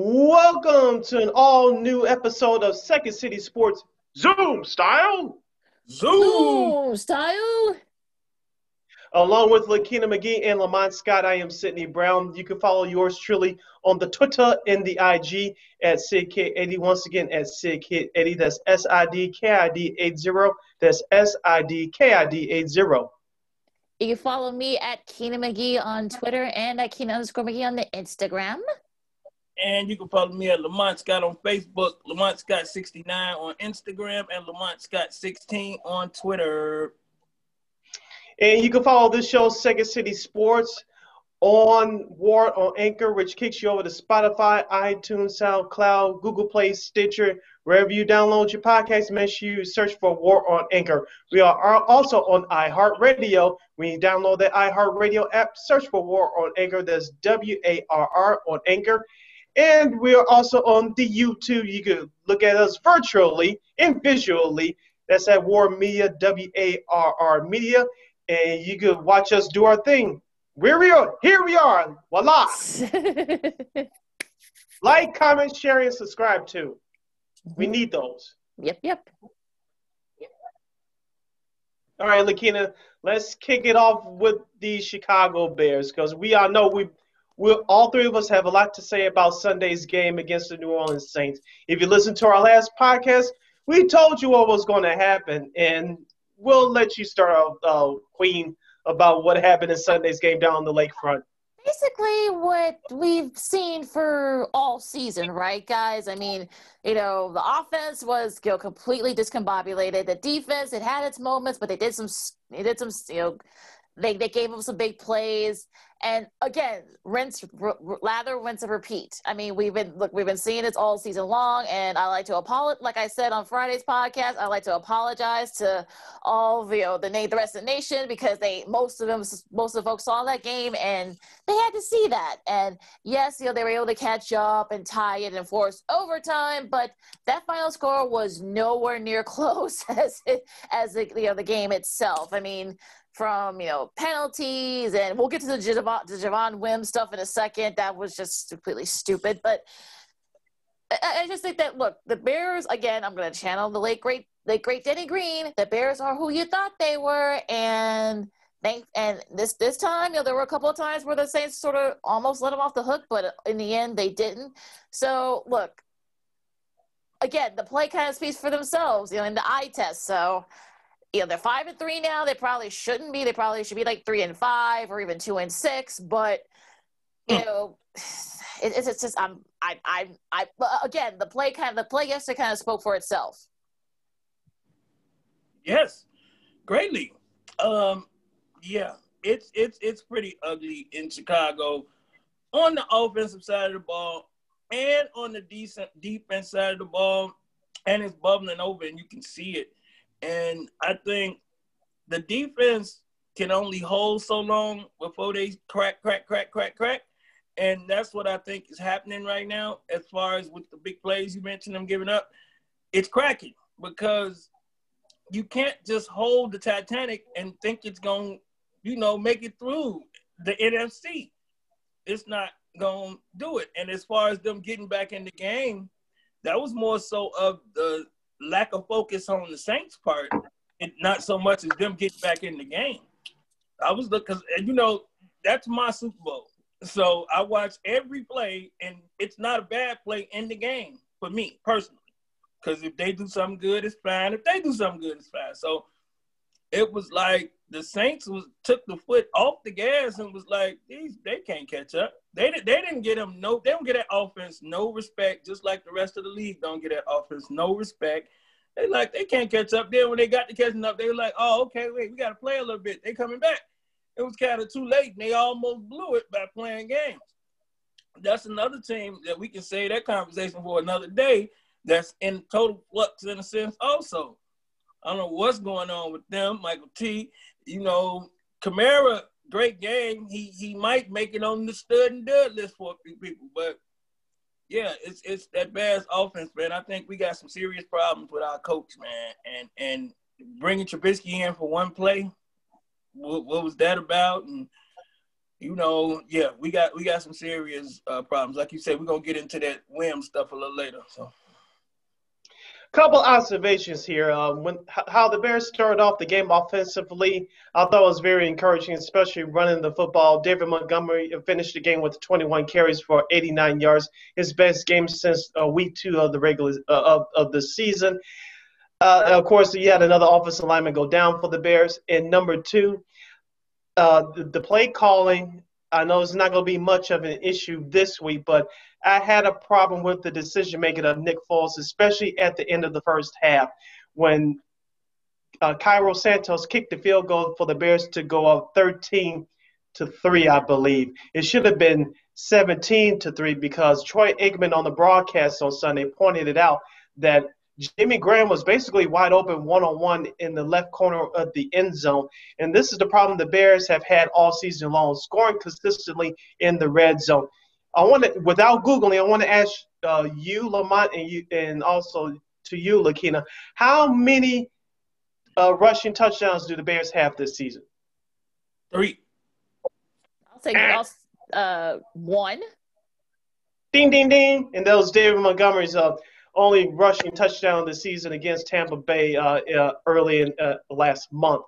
Welcome to an all new episode of Second City Sports Zoom Style. Zoom Style. Along with Lakina McGee and Lamont Scott, I am Sydney Brown. You can follow yours truly on the Twitter and the IG at SidKid80. Once again, at SidKid80. That's S I D K I D 80. That's S I D K I D 80. You can follow me at Keena McGee on Twitter and at Keena underscore McGee on the Instagram. And you can follow me at Lamont Scott on Facebook, Lamont Scott 69 on Instagram, and Lamont Scott 16 on Twitter. And you can follow this show, Second City Sports, on War on Anchor, which kicks you over to Spotify, iTunes, SoundCloud, Google Play, Stitcher, wherever you download your podcast. Make sure you search for War on Anchor. We are also on iHeartRadio. When you download the iHeartRadio app, search for War on Anchor. That's W A R R on Anchor. And we are also on the YouTube. You can look at us virtually and visually. That's at War Media, W A R R Media. And you can watch us do our thing. Where we are, here we are. Voila. like, comment, share, and subscribe too. We Mm-hmm. need those. Yep, yep. All right, Lakina, let's kick it off with the Chicago Bears because we all know we we all three of us have a lot to say about Sunday's game against the New Orleans Saints. If you listen to our last podcast, we told you what was going to happen, and we'll let you start off, uh, Queen, about what happened in Sunday's game down on the lakefront. Basically, what we've seen for all season, right, guys? I mean, you know, the offense was you know, completely discombobulated. The defense, it had its moments, but they did some, they did some, you know, they, they gave them some big plays. And again, rinse, r- lather, rinse, and repeat. I mean, we've been look, we've been seeing this all season long, and I like to apologize. Like I said on Friday's podcast, I like to apologize to all the you know, the the rest of the nation because they most of them most of the folks saw that game and they had to see that. And yes, you know they were able to catch up and tie it and force overtime, but that final score was nowhere near close as it, as the, you know the game itself. I mean from you know penalties, and we'll get to the Javon, the Javon Wim stuff in a second. That was just completely stupid. But I, I just think that look, the Bears again. I'm going to channel the late great, late great Denny Green. The Bears are who you thought they were, and thank and this this time, you know, there were a couple of times where the Saints sort of almost let them off the hook, but in the end, they didn't. So look. Again, the play kind of speaks for themselves, you know, in the eye test. So, you know they're five and three now. They probably shouldn't be. They probably should be like three and five or even two and six. But you know, it, it's, it's just I'm I I I again the play kind of the play yesterday kind of spoke for itself. Yes, greatly. Um, yeah, it's it's it's pretty ugly in Chicago on the offensive side of the ball and on the decent defense side of the ball, and it's bubbling over, and you can see it. And I think the defense can only hold so long before they crack, crack, crack, crack, crack. And that's what I think is happening right now, as far as with the big plays you mentioned them giving up. It's cracking because you can't just hold the Titanic and think it's going to, you know, make it through the NFC. It's not going to do it. And as far as them getting back in the game, that was more so of the lack of focus on the Saints part, and not so much as them getting back in the game. I was looking, because, you know, that's my Super Bowl. So I watch every play, and it's not a bad play in the game for me personally. Because if they do something good, it's fine. If they do something good, it's fine. So it was like the Saints was took the foot off the gas and was like, these they can't catch up. They didn't they didn't get them no they don't get that offense no respect, just like the rest of the league don't get that offense no respect. They like they can't catch up. Then when they got to catching up, they were like, oh okay, wait, we got to play a little bit. They coming back. It was kind of too late, and they almost blew it by playing games. That's another team that we can say that conversation for another day. That's in total flux in a sense. Also, I don't know what's going on with them. Michael T. You know, Kamara, great game. He he might make it on the stud and dud list for a few people, but yeah, it's it's that Bears offense, man. I think we got some serious problems with our coach, man. And and bringing Trubisky in for one play, what, what was that about? And you know, yeah, we got we got some serious uh, problems. Like you said, we're gonna get into that whim stuff a little later. So couple observations here. Um, when how the Bears started off the game offensively, I thought was very encouraging, especially running the football. David Montgomery finished the game with 21 carries for 89 yards, his best game since uh, week two of the regular uh, of, of the season. Uh, of course, you had another offensive lineman go down for the Bears. And number two, uh, the, the play calling. I know it's not going to be much of an issue this week, but I had a problem with the decision making of Nick Foles, especially at the end of the first half when uh, Cairo Santos kicked the field goal for the Bears to go up 13 to 3, I believe. It should have been 17 to 3 because Troy Aikman on the broadcast on Sunday pointed it out that Jimmy Graham was basically wide open one on one in the left corner of the end zone. And this is the problem the Bears have had all season long, scoring consistently in the red zone. I want to, without googling, I want to ask uh, you, Lamont, and you, and also to you, Lakina, how many uh, rushing touchdowns do the Bears have this season? Three. I'll say uh, one. Ding, ding, ding. And that was David Montgomery's uh, only rushing touchdown this season against Tampa Bay uh, uh, early in uh, last month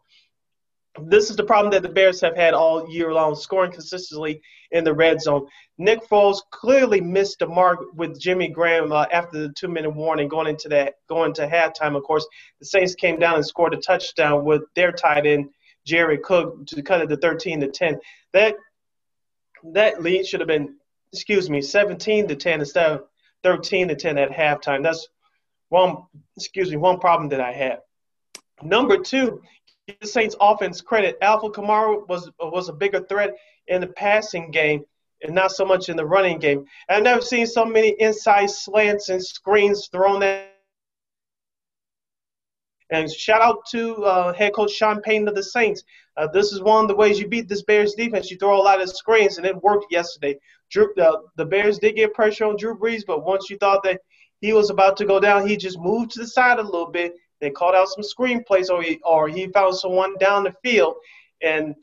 this is the problem that the Bears have had all year long, scoring consistently in the red zone. Nick Foles clearly missed the mark with Jimmy Graham uh, after the two-minute warning going into that going to halftime. Of course, the Saints came down and scored a touchdown with their tight end Jared Cook to cut it to 13 to 10. That that lead should have been, excuse me, 17 to 10 instead of 13 to 10 at halftime. That's one, excuse me, one problem that I had. Number two, the Saints offense credit. Alvin Kamara was was a bigger threat in the passing game and not so much in the running game. I've never seen so many inside slants and screens thrown at. And shout out to uh, head coach Sean Payton of the Saints. Uh, this is one of the ways you beat this Bears defense. You throw a lot of screens, and it worked yesterday. Drew, uh, the Bears did get pressure on Drew Brees, but once you thought that he was about to go down, he just moved to the side a little bit they called out some screenplays, or he, or he found someone down the field. And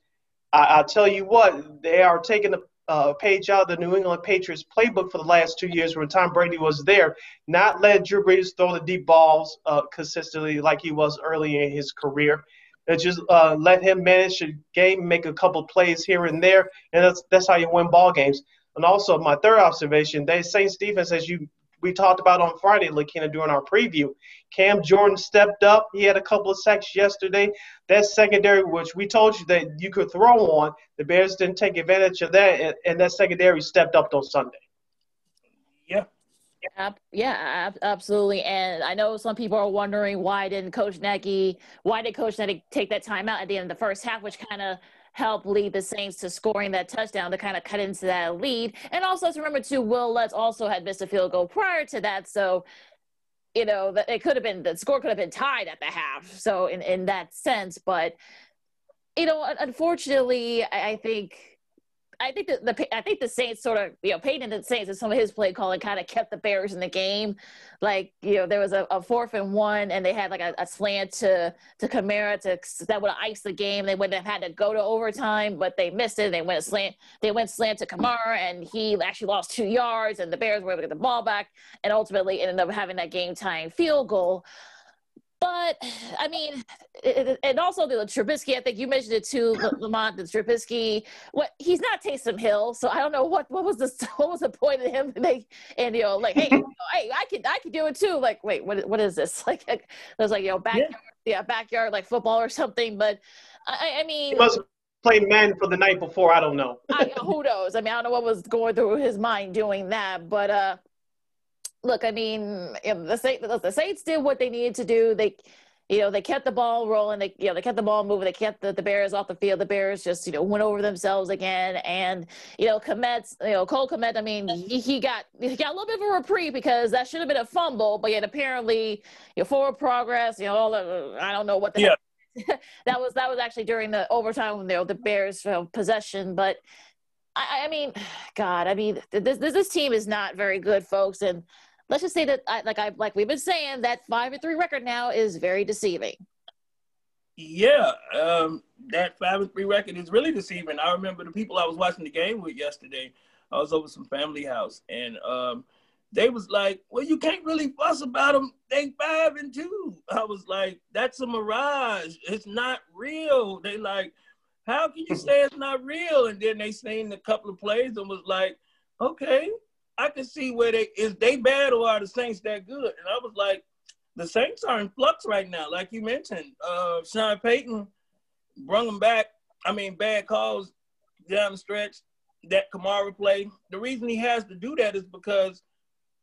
I, I tell you what, they are taking a uh, page out of the New England Patriots playbook for the last two years when Tom Brady was there, not let Drew Brees throw the deep balls uh, consistently like he was early in his career. And just uh, let him manage the game, make a couple plays here and there, and that's that's how you win ball games. And also, my third observation: they Saints defense, as you we talked about on Friday, Lakina, during our preview. Cam Jordan stepped up. He had a couple of sacks yesterday. That secondary, which we told you that you could throw on, the Bears didn't take advantage of that, and, and that secondary stepped up on Sunday. Yeah. Yeah, absolutely. And I know some people are wondering why didn't Coach Nagy, why did Coach Nagy take that time out at the end of the first half, which kind of help lead the Saints to scoring that touchdown to kind of cut into that lead. And also to remember too, Will Lutz also had missed a field goal prior to that. So, you know, that it could have been the score could have been tied at the half. So in, in that sense, but you know, unfortunately, I think I think the, the I think the Saints sort of you know Payton and the Saints and some of his play calling kind of kept the Bears in the game. Like you know there was a, a fourth and one and they had like a, a slant to to Kamara to that would have iced the game. They wouldn't have had to go to overtime, but they missed it. They went slant. They went slant to Kamara and he actually lost two yards and the Bears were able to get the ball back and ultimately ended up having that game tying field goal. But I mean, it, and also the Trubisky. I think you mentioned it too, Lamont. The Trubisky. What he's not Taysom Hill, so I don't know what what was the what was the point of him? Like, and you know, like, hey, you know, hey, I could I could do it too. Like, wait, what what is this? Like, it was like you know, backyard, yeah. yeah, backyard like football or something. But I, I mean, he must play men for the night before. I don't know. I, who knows? I mean, I don't know what was going through his mind doing that, but uh look, I mean, the Saints, the Saints did what they needed to do. They, you know, they kept the ball rolling. They, you know, they kept the ball moving. They kept the, the Bears off the field. The Bears just, you know, went over themselves again. And, you know, Kmet, you know, Cole Kmet, I mean, he, he got he got a little bit of a reprieve because that should have been a fumble, but yet apparently, you know, forward progress, you know, all the, I don't know what the yeah. that was that was actually during the overtime when you know, the Bears you know, possession, but I, I mean, God, I mean, this, this this team is not very good, folks, and let's just say that I, like I like we've been saying that five and three record now is very deceiving. Yeah, um, that five and three record is really deceiving. I remember the people I was watching the game with yesterday. I was over some family house, and um, they was like, "Well, you can't really fuss about them. They five and two. I was like, "That's a mirage. It's not real." They like, "How can you say it's not real?" And then they seen a couple of plays and was like, "Okay, I can see where they is they bad or are the Saints that good?" And I was like, "The Saints are in flux right now, like you mentioned. Uh, Sean Payton brung them back. I mean, bad calls down the stretch. That Kamara play. The reason he has to do that is because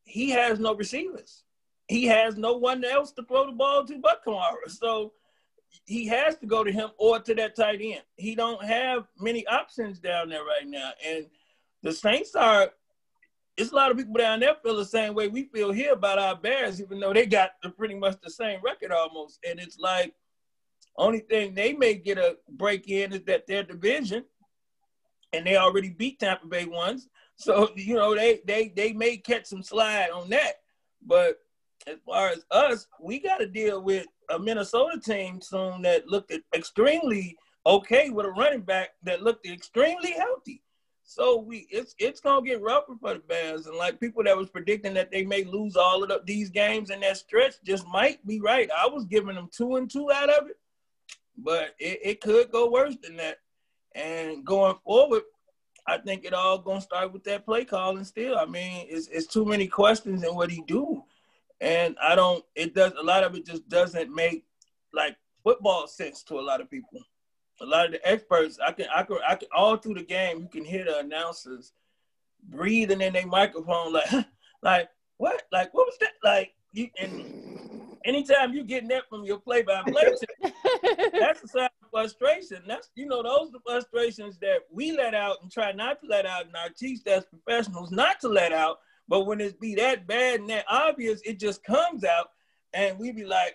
he has no receivers. He has no one else to throw the ball to but Kamara. So he has to go to him or to that tight end. He don't have many options down there right now. And the Saints are it's a lot of people down there feel the same way we feel here about our Bears, even though they got pretty much the same record almost. And it's like only thing they may get a break in is that their division, and they already beat Tampa Bay once. So you know they they they may catch some slide on that. But as far as us, we got to deal with a Minnesota team soon that looked extremely okay with a running back that looked extremely healthy. So we it's it's gonna get rougher for the Bears, and like people that was predicting that they may lose all of the, these games in that stretch just might be right. I was giving them two and two out of it, but it, it could go worse than that. And going forward, I think it all gonna start with that play calling. Still, I mean, it's it's too many questions in what he do, and I don't. It does a lot of it just doesn't make like football sense to a lot of people a lot of the experts, I can, I can, I can, all through the game, you can hear the announcers breathing in their microphone, like, like what, like what was that, like you. And anytime you getting that from your play-by-play, that's a sign of frustration. That's you know those are the frustrations that we let out and try not to let out, and our teach as professionals not to let out. But when it's be that bad and that obvious, it just comes out and we be like,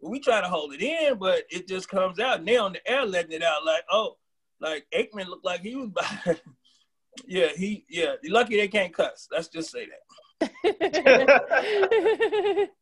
we try to hold it in, but it just comes out. And they on the air letting it out like, oh, like Aikman looked like he was by. yeah, he yeah. Lucky they can't cuss. Let's just say that.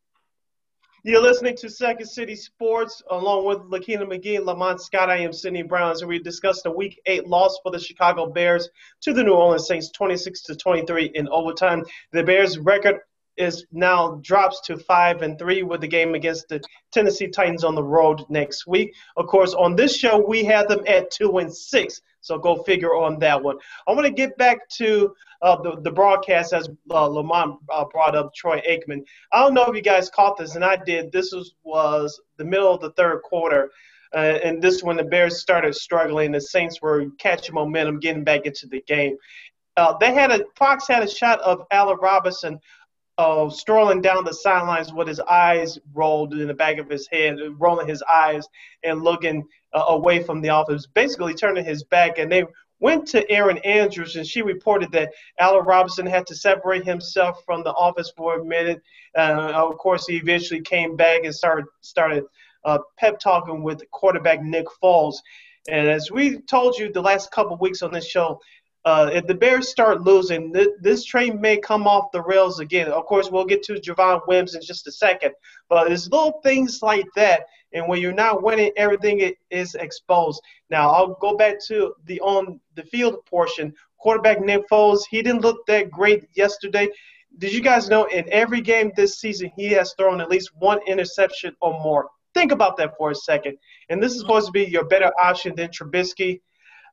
You're listening to Second City Sports along with Lakina McGee, Lamont Scott. I am Sydney Brown. So we discussed the Week Eight loss for the Chicago Bears to the New Orleans Saints, 26 to 23 in overtime. The Bears' record is now drops to five and three with the game against the Tennessee Titans on the road next week. Of course, on this show we had them at two and six, so go figure on that one. I want to get back to uh, the the broadcast as uh, Lamont uh, brought up Troy Aikman. I don't know if you guys caught this, and I did. This was was the middle of the third quarter. Uh, and this when the Bears started struggling, the Saints were catching momentum, getting back into the game. Uh, they had a Fox had a shot of Allen Robinson uh, strolling down the sidelines with his eyes rolled in the back of his head, rolling his eyes and looking uh, away from the office, basically turning his back. And they went to Erin Andrews, and she reported that Allen Robinson had to separate himself from the office for a minute. Uh, of course, he eventually came back and started started uh, pep talking with quarterback Nick Foles. And as we told you the last couple weeks on this show, uh, if the Bears start losing, th- this train may come off the rails again. Of course, we'll get to Javon Wims in just a second, but it's little things like that. And when you're not winning, everything is exposed. Now, I'll go back to the on the field portion. Quarterback Nick Foles, he didn't look that great yesterday. Did you guys know in every game this season, he has thrown at least one interception or more? Think about that for a second. And this is supposed to be your better option than Trubisky.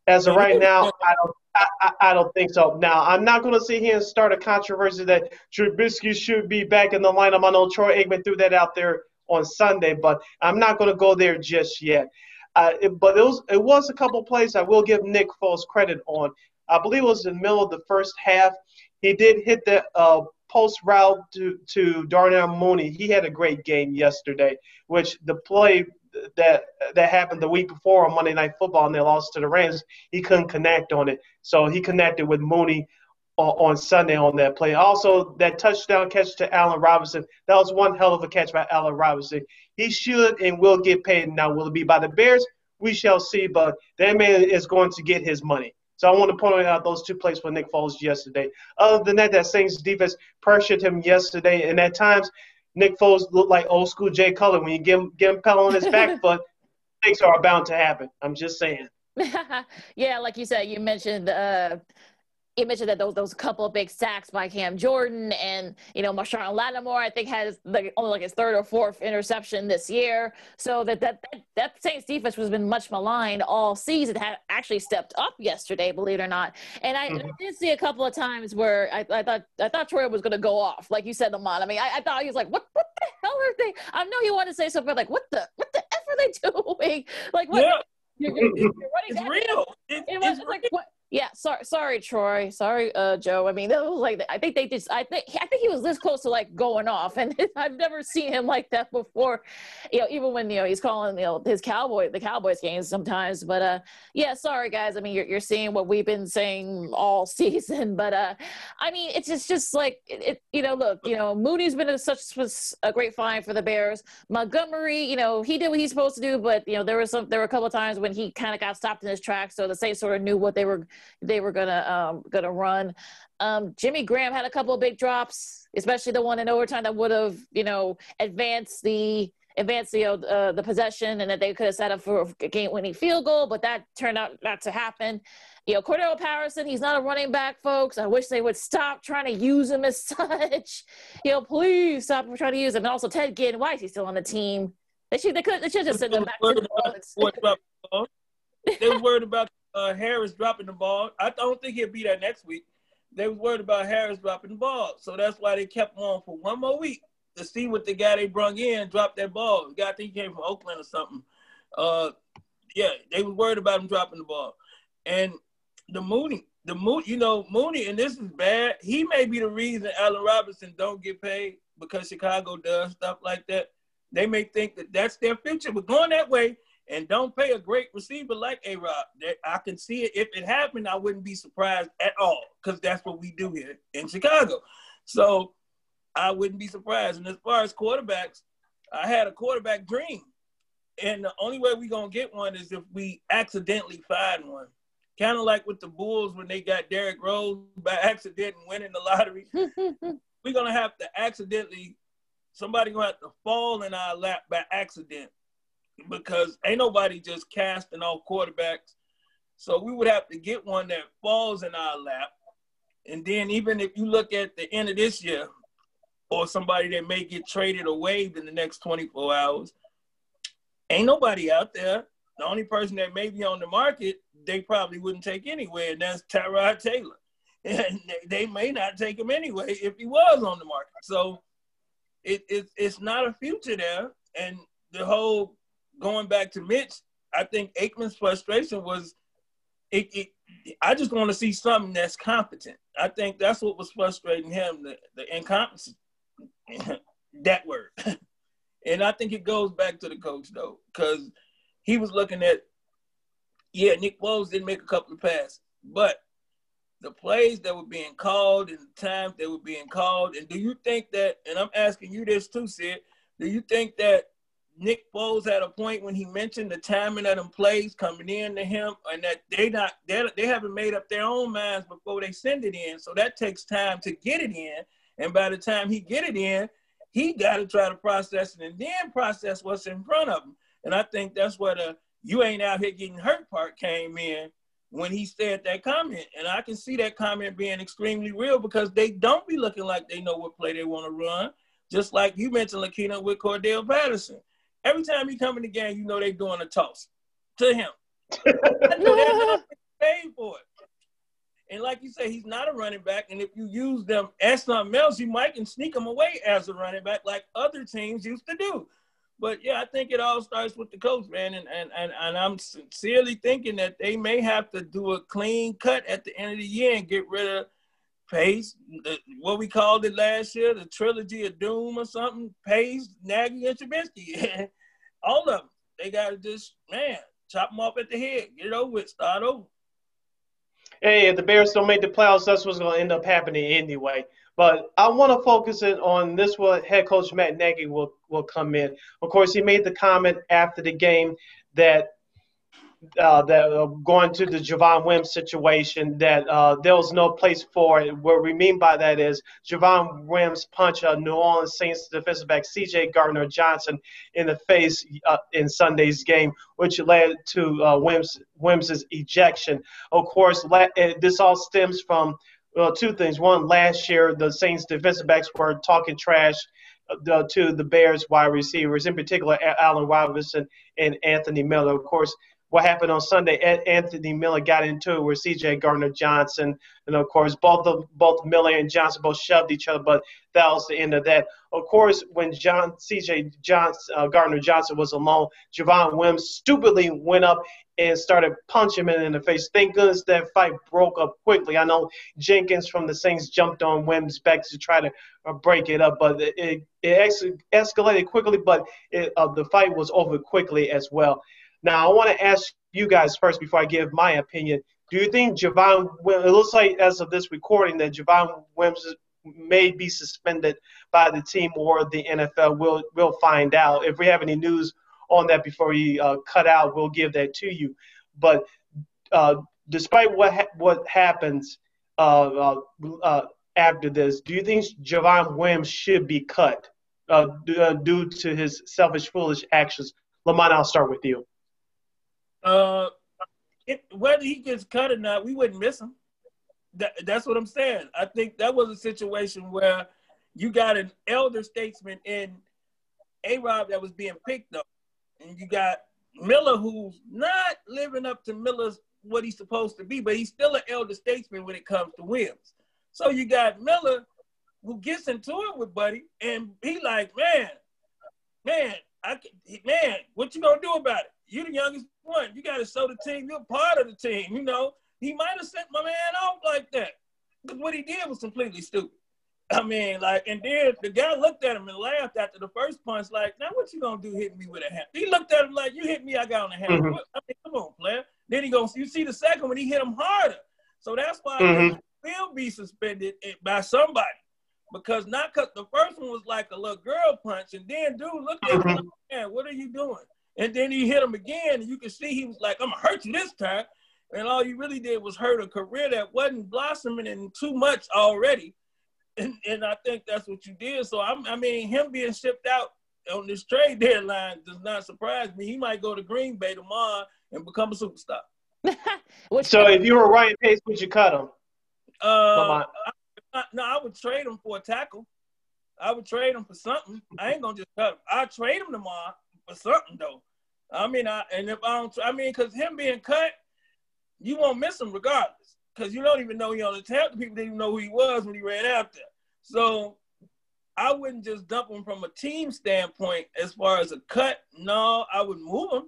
As of right now, I don't I, I, don't think so. Now, I'm not going to sit here and start a controversy that Trubisky should be back in the lineup. I know Troy Aikman threw that out there on Sunday, but I'm not going to go there just yet. Uh, it, but it was it was a couple plays I will give Nick Foles credit on. I believe it was in the middle of the first half. He did hit the uh, post route to, to Darnell Mooney. He had a great game yesterday, which the play that that happened the week before on Monday Night Football and they lost to the Rams, he couldn't connect on it. So he connected with Mooney on, on Sunday on that play. Also, that touchdown catch to Allen Robinson, that was one hell of a catch by Allen Robinson. He should and will get paid. Now, will it be by the Bears? We shall see, but that man is going to get his money. So I want to point out those two plays for Nick Foles yesterday. Other than that, that Saints defense pressured him yesterday, and at times Nick Foles looked like old school Jay Cutler when you get him, get him pedal on his back foot. things are bound to happen. I'm just saying. yeah, like you said, you mentioned uh, you mentioned that those those couple of big sacks by Cam Jordan and you know Marshon Lattimore I think has like only like his third or fourth interception this year. So that that that, that Saints defense has been much maligned all season. Had actually stepped up yesterday, believe it or not. And I, mm-hmm. I did see a couple of times where I, I thought I thought Troy was going to go off, like you said, Lamont. I mean, I, I, thought he was like, what what the hell are they? I know you want to say something like, what the what the f are they doing? Like what? Yeah. You're, you're, you're it's real. It, it was like what yeah, sorry, sorry, Troy. Sorry, uh, Joe. I mean, that was like I think they just. I think I think he was this close to like going off, and I've never seen him like that before. You know, even when you know he's calling you know his Cowboy the Cowboys games sometimes. But uh, yeah, sorry guys. I mean, you're you're seeing what we've been saying all season. But uh, I mean, it's just just like it. it you know, look, you know, Mooney's been a, such a great find for the Bears. Montgomery, you know, he did what he's supposed to do, but you know, there was some there were a couple times when he kind of got stopped in his tracks. So the Saints sort of knew what they were they were gonna um, gonna run. Um, Jimmy Graham had a couple of big drops, especially the one in overtime that would have you know advanced the advanced the uh, the possession and that they could have set up for a game winning field goal, but that turned out not to happen. You know, Cordarrelle Patterson, he's not a running back, folks. I wish they would stop trying to use him as such. You know, please stop trying to use him. And also Ted Ginn, why is he still on the team? They should they could they should just send him back to the They were worried about uh, Harris dropping the ball. I don't think he'll be there next week. They was worried about Harris dropping the ball, so that's why they kept on for one more week to see what the guy they brung in dropped that ball. The guy I think he came from Oakland or something. Uh, yeah, they was worried about him dropping the ball, and the Mooney, the Mooney, you know Mooney, and this is bad. He may be the reason Allen Robinson don't get paid because Chicago does stuff like that. They may think that that's their future, but going that way, and don't pay a great receiver like A Rob. I can see it. If it happened, I wouldn't be surprised at all because that's what we do here in Chicago. So I wouldn't be surprised. And as far as quarterbacks, I had a quarterback dream. And the only way we're going to get one is if we accidentally find one. Kind of like with the Bulls when they got Derrick Rose by accident and winning the lottery. we're going to have to accidentally, somebody going to have to fall in our lap by accident because ain't nobody just casting off quarterbacks. So we would have to get one that falls in our lap. And then even if you look at the end of this year, or somebody that may get traded or waived in the next 24 hours, ain't nobody out there. The only person that may be on the market, they probably wouldn't take anyway, and that's Tyrod Taylor. And they may not take him anyway if he was on the market. So it, it, it's not a future there. And the whole going back to Mitch, I think Aikman's frustration was it, it I just want to see something that's competent. I think that's what was frustrating him, the, the incompetence. that word. and I think it goes back to the coach though, because he was looking at, yeah, Nick Foles didn't make a couple of passes, but the plays that were being called and the times they were being called, and do you think that, and I'm asking you this too, Sid, do you think that Nick Foles had a point when he mentioned the timing of them plays coming in to him, and that they not they, they haven't made up their own minds before they send it in. So that takes time to get it in, and by the time he get it in, he got to try to process it and then process what's in front of him. And I think that's where the "you ain't out here getting hurt" part came in when he said that comment. And I can see that comment being extremely real because they don't be looking like they know what play they want to run. Just like you mentioned, Lakina with Cordell Patterson Every time he come in the game, you know they doing a toss to him. paying for it. And like you say, he's not a running back. And if you use them as something else, you might can sneak them away as a running back, like other teams used to do. But yeah, I think it all starts with the coach, man. And and and, and I'm sincerely thinking that they may have to do a clean cut at the end of the year and get rid of Pace, the, what we called it last year, the trilogy of doom or something. Pace, Nagy, and Trubisky. All of them. They got to just, man, chop them off at the head. Get it over with. Start over. Hey, if the Bears don't make the playoffs, that's what's going to end up happening anyway. But I want to focus it on this. What head coach Matt Nagy will will come in. Of course, he made the comment after the game that uh, that uh, going to the Javon Wims situation that uh, there was no place for it. What we mean by that is Javon Wims punched a New Orleans Saints defensive back C.J. Gardner Johnson in the face uh, in Sunday's game, which led to uh, Wims Wims's ejection. Of course, la- this all stems from well, two things. One, last year the Saints defensive backs were talking trash the, to the Bears wide receivers, in particular Allen Robinson and Anthony Miller. Of course, what happened on Sunday, Anthony Miller got into it with C.J. Gardner Johnson, and of course, both of, both Miller and Johnson both shoved each other, but that was the end of that. Of course, when John C.J. Johnson, uh, Gardner Johnson was alone, Javon Wims stupidly went up and started punching him in the face. Thank goodness that fight broke up quickly. I know Jenkins from the Saints jumped on Wims' back to try to uh, break it up, but it, it, it escalated quickly, but it, uh, the fight was over quickly as well. Now, I want to ask you guys first before I give my opinion. Do you think Javon, it looks like as of this recording that Javon Wims may be suspended by the team or the NFL? We'll, we'll find out. If we have any news on that before you uh, cut out, we'll give that to you. But uh, despite what ha- what happens uh, uh, uh after this, do you think Javon Wims should be cut uh, due to his selfish, foolish actions? Lamont, I'll start with you. Uh, it, whether he gets cut or not, we wouldn't miss him. That, that's what I'm saying. I think that was a situation where you got an elder statesman in A Rob that was being picked up, and you got Miller who's not living up to Miller's what he's supposed to be, but he's still an elder statesman when it comes to Wims. So you got Miller who gets into it with Buddy, and he like, man, man, I can, man, what you gonna do about it? You the youngest one. You got to show the team you're part of the team. You know, he might have sent my man off like that because what he did was completely stupid. I mean, like, and then the guy looked at him and laughed after the first punch, like, now what you gonna do hitting me with a hand? He looked at him like, you hit me, I got on the hand. Mm-hmm. I mean, come on, player. Then he goes, you see the second one, he hit him harder. So that's why mm-hmm. he will be suspended by somebody. Because not because the first one was like a little girl punch, and then dude looked at him mm-hmm. like, man, what are you doing? And then he hit him again, and you can see he was like, I'm gonna hurt you this time. And all you really did was hurt a career that wasn't blossoming in too much already. And, and I think that's what you did. So I'm, I mean, him being shipped out on this trade deadline does not surprise me. He might go to Green Bay tomorrow and become a superstar. so if you were Ryan Pace, would you cut him? Uh, I, no, I would trade him for a tackle. I would trade him for something. I ain't gonna just cut him. I trade him tomorrow for something though. I mean, I and if I don't, I mean, because him being cut, you won't miss him regardless, because you don't even know he on the tap. People didn't even know who he was when he ran out there. So I wouldn't just dump him from a team standpoint as far as a cut. No, I would move him.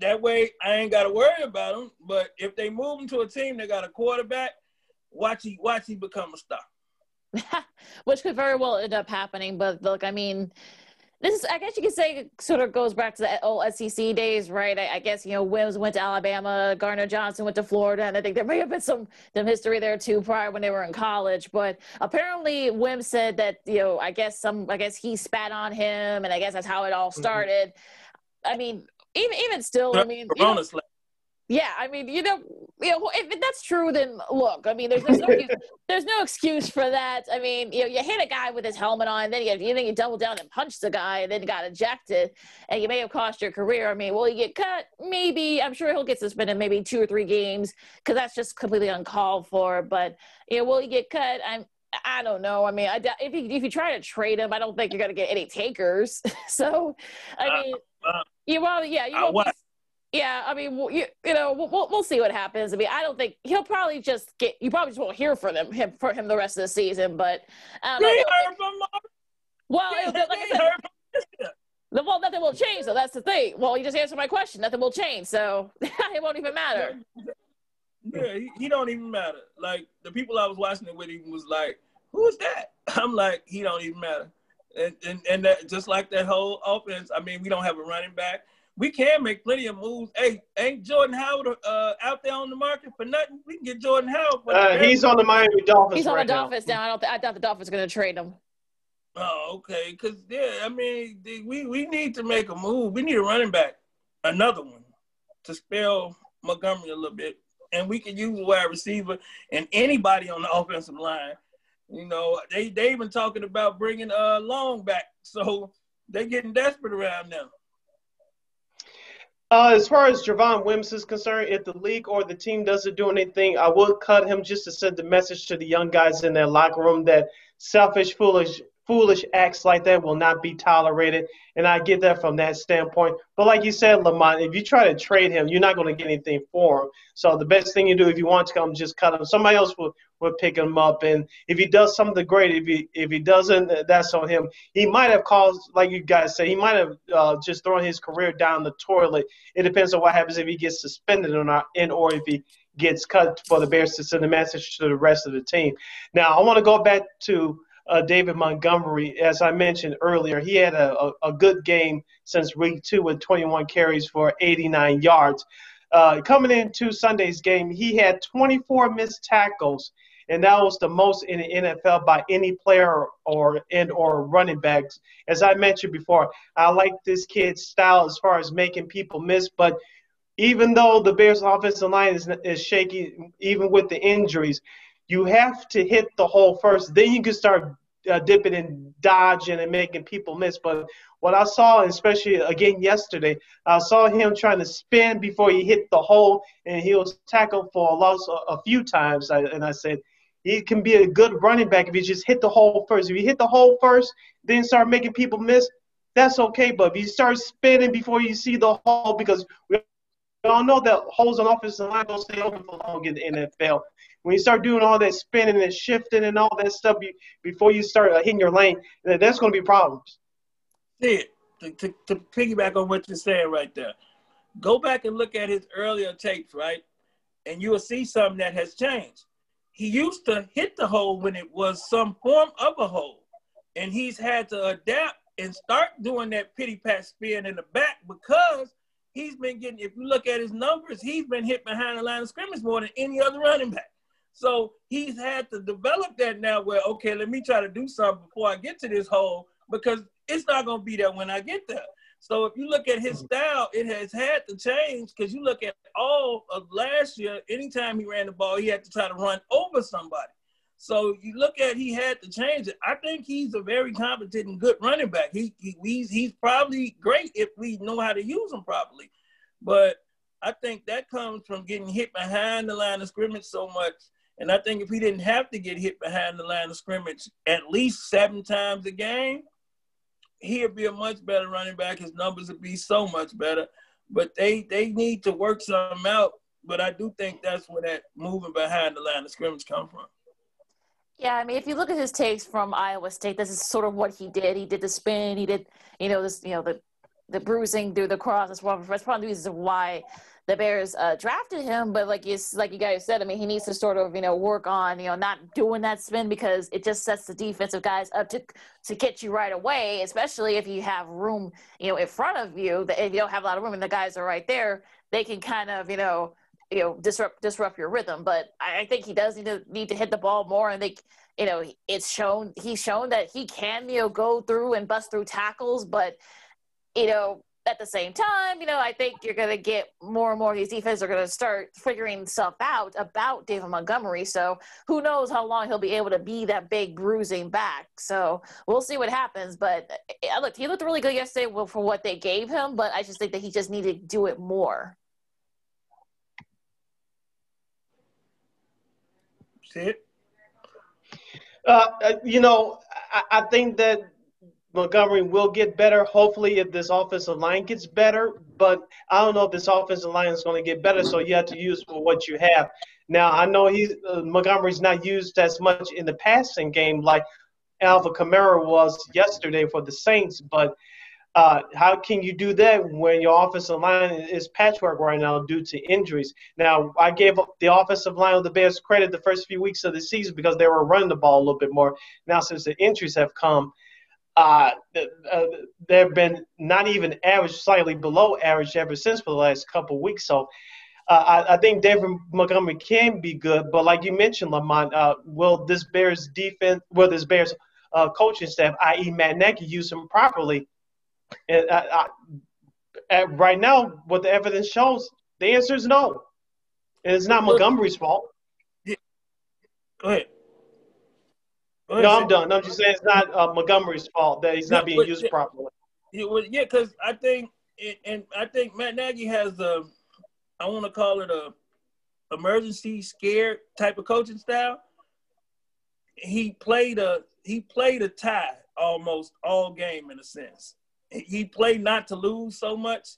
That way, I ain't got to worry about him. But if they move him to a team that got a quarterback, watch he watch he become a star. Which could very well end up happening. But look, I mean, this is, I guess you could say, it sort of goes back to the old SEC days, right? I, I, guess you know Wims went to Alabama, Gardner Johnson went to Florida, and I think there may have been some some history there too prior when they were in college. But apparently, Wims said that you know, I guess some, I guess he spat on him, and I guess that's how it all mm-hmm. started. Mm-hmm. I mean, even even still, I mean, you know, yeah, I mean, you know, you know, if that's true, then look, I mean, there's, there's no there's no excuse for that. I mean, you know, you hit a guy with his helmet on, then you you then you double down and punch the guy, and then got ejected, and you may have cost your career. I mean, will he get cut? Maybe. I'm sure he'll get suspended, maybe two or three games, because that's just completely uncalled for. But you know, will he get cut? I'm I don't know. I mean, I, if you if you try to trade him, I don't think you're going to get any takers. so, I uh, mean, uh, uh, you well, yeah, you won't yeah, I mean, you, you know, we'll, we'll see what happens. I mean, I don't think he'll probably just get. You probably just won't hear from him, him for him the rest of the season. But um, know. Heard from well, yeah, like I said, the, well, nothing will change. So that's the thing. Well, you just answered my question. Nothing will change. So it won't even matter. Yeah, he, he, don't even matter. Like the people I was watching it with him was like, "Who is that?" I'm like, "He don't even matter." And and and that, just like that whole offense. I mean, we don't have a running back we can make plenty of moves. Hey, ain't Jordan Howard uh, out there on the market for nothing? We can get Jordan Howard. Uh, he's on the Miami Dolphins. He's on right the Dolphins now. now. I don't. Th- I thought the Dolphins were going to trade him. Oh, okay. Because yeah, I mean, we we need to make a move. We need a running back, another one, to spell Montgomery a little bit, and we can use a wide receiver and anybody on the offensive line. You know, they they even talking about bringing uh Long back, so they're getting desperate around now. Uh, as far as Javon Wims is concerned, if the league or the team doesn't do anything, I will cut him just to send the message to the young guys in their locker room that selfish, foolish foolish acts like that will not be tolerated. And I get that from that standpoint. But like you said, Lamont, if you try to trade him, you're not going to get anything for him. So the best thing you do if you want to come, just cut him. Somebody else will, will pick him up. And if he does something great, if he if he doesn't, that's on him. He might have caused, like you guys say, he might have uh, just thrown his career down the toilet. It depends on what happens if he gets suspended or not, and or if he gets cut for the Bears to send a message to the rest of the team. Now I want to go back to uh, David Montgomery, as I mentioned earlier, he had a, a, a, good game since week two with 21 carries for 89 yards. Uh, coming into Sunday's game, he had 24 missed tackles, and that was the most in the NFL by any player or and or running backs. As I mentioned before, I like this kid's style as far as making people miss, but even though the Bears' offensive line is, is shaky, even with the injuries, you have to hit the hole first. Then you can start uh, dipping and dodging and making people miss. But what I saw, especially again yesterday, I saw him trying to spin before he hit the hole, and he was tackled for a loss a, a few times. I, and I said, he can be a good running back if he just hit the hole first. If you hit the hole first, then start making people miss, that's okay. But if you start spinning before you see the hole, because we all know that holes on offensive line don't stay open for long in the NFL when you start doing all that spinning and shifting and all that stuff you, before you start uh, hitting your lane, that's going to be problems. See. To, to, to piggyback on what you're saying right there, go back and look at his earlier tapes, right? And you will see something that has changed. He used to hit the hole when it was some form of a hole, and he's had to adapt and start doing that pity pat spin in the back because he's been getting. If you look at his numbers, he's been hit behind the line of scrimmage more than any other running back. So he's had to develop that now where, okay, let me try to do something before I get to this hole because it's not going to be there when I get there. So if you look at his mm-hmm. style, it has had to change because you look at all of last year, anytime he ran the ball, he had to try to run over somebody. So you look at he had to change it. I think he's a very competent and good running back. He, he he's, he's probably great if we know how to use him properly. But I think that comes from getting hit behind the line of scrimmage so much and I think if he didn't have to get hit behind the line of scrimmage at least seven times a game, he'd be a much better running back. His numbers would be so much better. But they they need to work something out. But I do think that's where that moving behind the line of scrimmage come from. Yeah, I mean, if you look at his takes from Iowa State, this is sort of what he did. He did the spin. He did, you know, this, you know, the the bruising through the cross. That's one. Of the reasons why the Bears uh, drafted him, but like you like you guys said, I mean, he needs to sort of you know work on you know not doing that spin because it just sets the defensive guys up to to get you right away, especially if you have room you know in front of you. If you don't have a lot of room and the guys are right there, they can kind of you know you know disrupt disrupt your rhythm. But I, think he does need to need to hit the ball more, and they you know it's shown he's shown that he can you know go through and bust through tackles, but you know at the same time, you know, I think you're going to get more and more of these defenses are going to start figuring stuff out about David Montgomery. So who knows how long he'll be able to be that big bruising back. So we'll see what happens. But eh, I looked, he looked really good yesterday for what they gave him, but I just think that he just needed to do it more. See it? Uh, uh, you know, I, I think that Montgomery will get better. Hopefully, if this offensive line gets better, but I don't know if this offensive line is going to get better. So you have to use for what you have. Now I know he uh, Montgomery's not used as much in the passing game like Alvin Kamara was yesterday for the Saints, but uh, how can you do that when your offensive line is patchwork right now due to injuries? Now, I gave the offensive line of the Bears credit the first few weeks of the season because they were running the ball a little bit more. Now, since the injuries have come, uh, uh, they've been not even average, slightly below average ever since for the last couple weeks. So uh, I, I, think David Montgomery can be good, but like you mentioned, Lamont, uh, will this Bears defense, will this Bears uh, coaching staff, i.e., Matt Nagy, use him properly? And, uh, right now, what the evidence shows, The answer is no. And it's not Montgomery's fault. Yeah. Go ahead. Go ahead no, I'm done. I'm just saying it's not uh, Montgomery's fault that he's not being but, used yeah, properly. Yeah, because I think, and I think Matt Nagy has a, I want to call it a emergency scared type of coaching style. He played a he played a tie almost all game in a sense. He played not to lose so much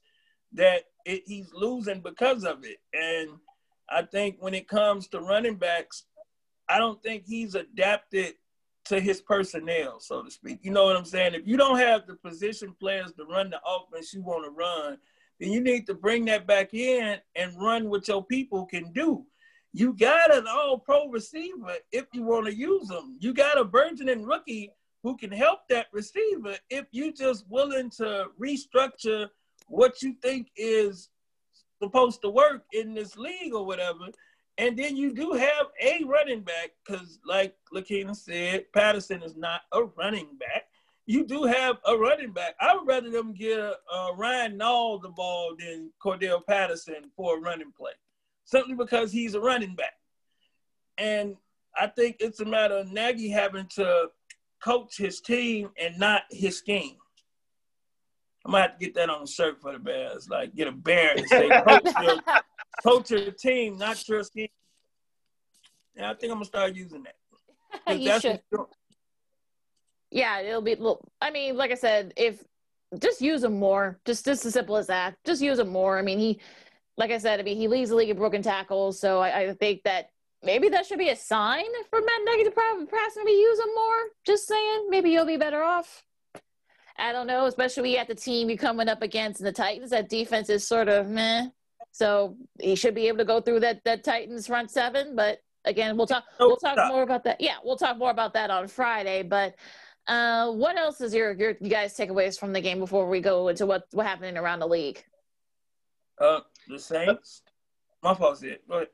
that it, he's losing because of it. And I think when it comes to running backs, I don't think he's adapted to his personnel, so to speak. You know what I'm saying? If you don't have the position players to run the offense you want to run, then you need to bring that back in and run what your people can do. You got an all pro receiver if you want to use them. You got a burgeoning rookie who can help that receiver if you just willing to restructure what you think is supposed to work in this league or whatever. And then you do have a running back, because like Lakina said, Patterson is not a running back. You do have a running back. I would rather them give uh, Ryan Nall the ball than Cordell Patterson for a running play, simply because he's a running back. And I think it's a matter of Nagy having to coach his team and not his scheme. I might have to get that on a shirt for the Bears. Like get a bear and say coach your, coach your team, not your scheme. Yeah, I think I'm gonna start using that. you should. Yeah, it'll be. I mean, like I said, if just use him more, just just as simple as that. Just use him more. I mean, he, like I said, I mean, he leads the league in broken tackles, so I, I think that maybe that should be a sign for Matt to perhaps maybe use him more. Just saying, maybe you'll be better off. I don't know, especially at the team you're coming up against in the Titans. That defense is sort of meh. So he should be able to go through that that Titans front seven. But again, we'll talk we'll talk more about that. Yeah, we'll talk more about that on Friday. But uh, what else is your your you guys takeaways from the game before we go into what what happening around the league? Uh, the Saints. My fault. It. Go ahead.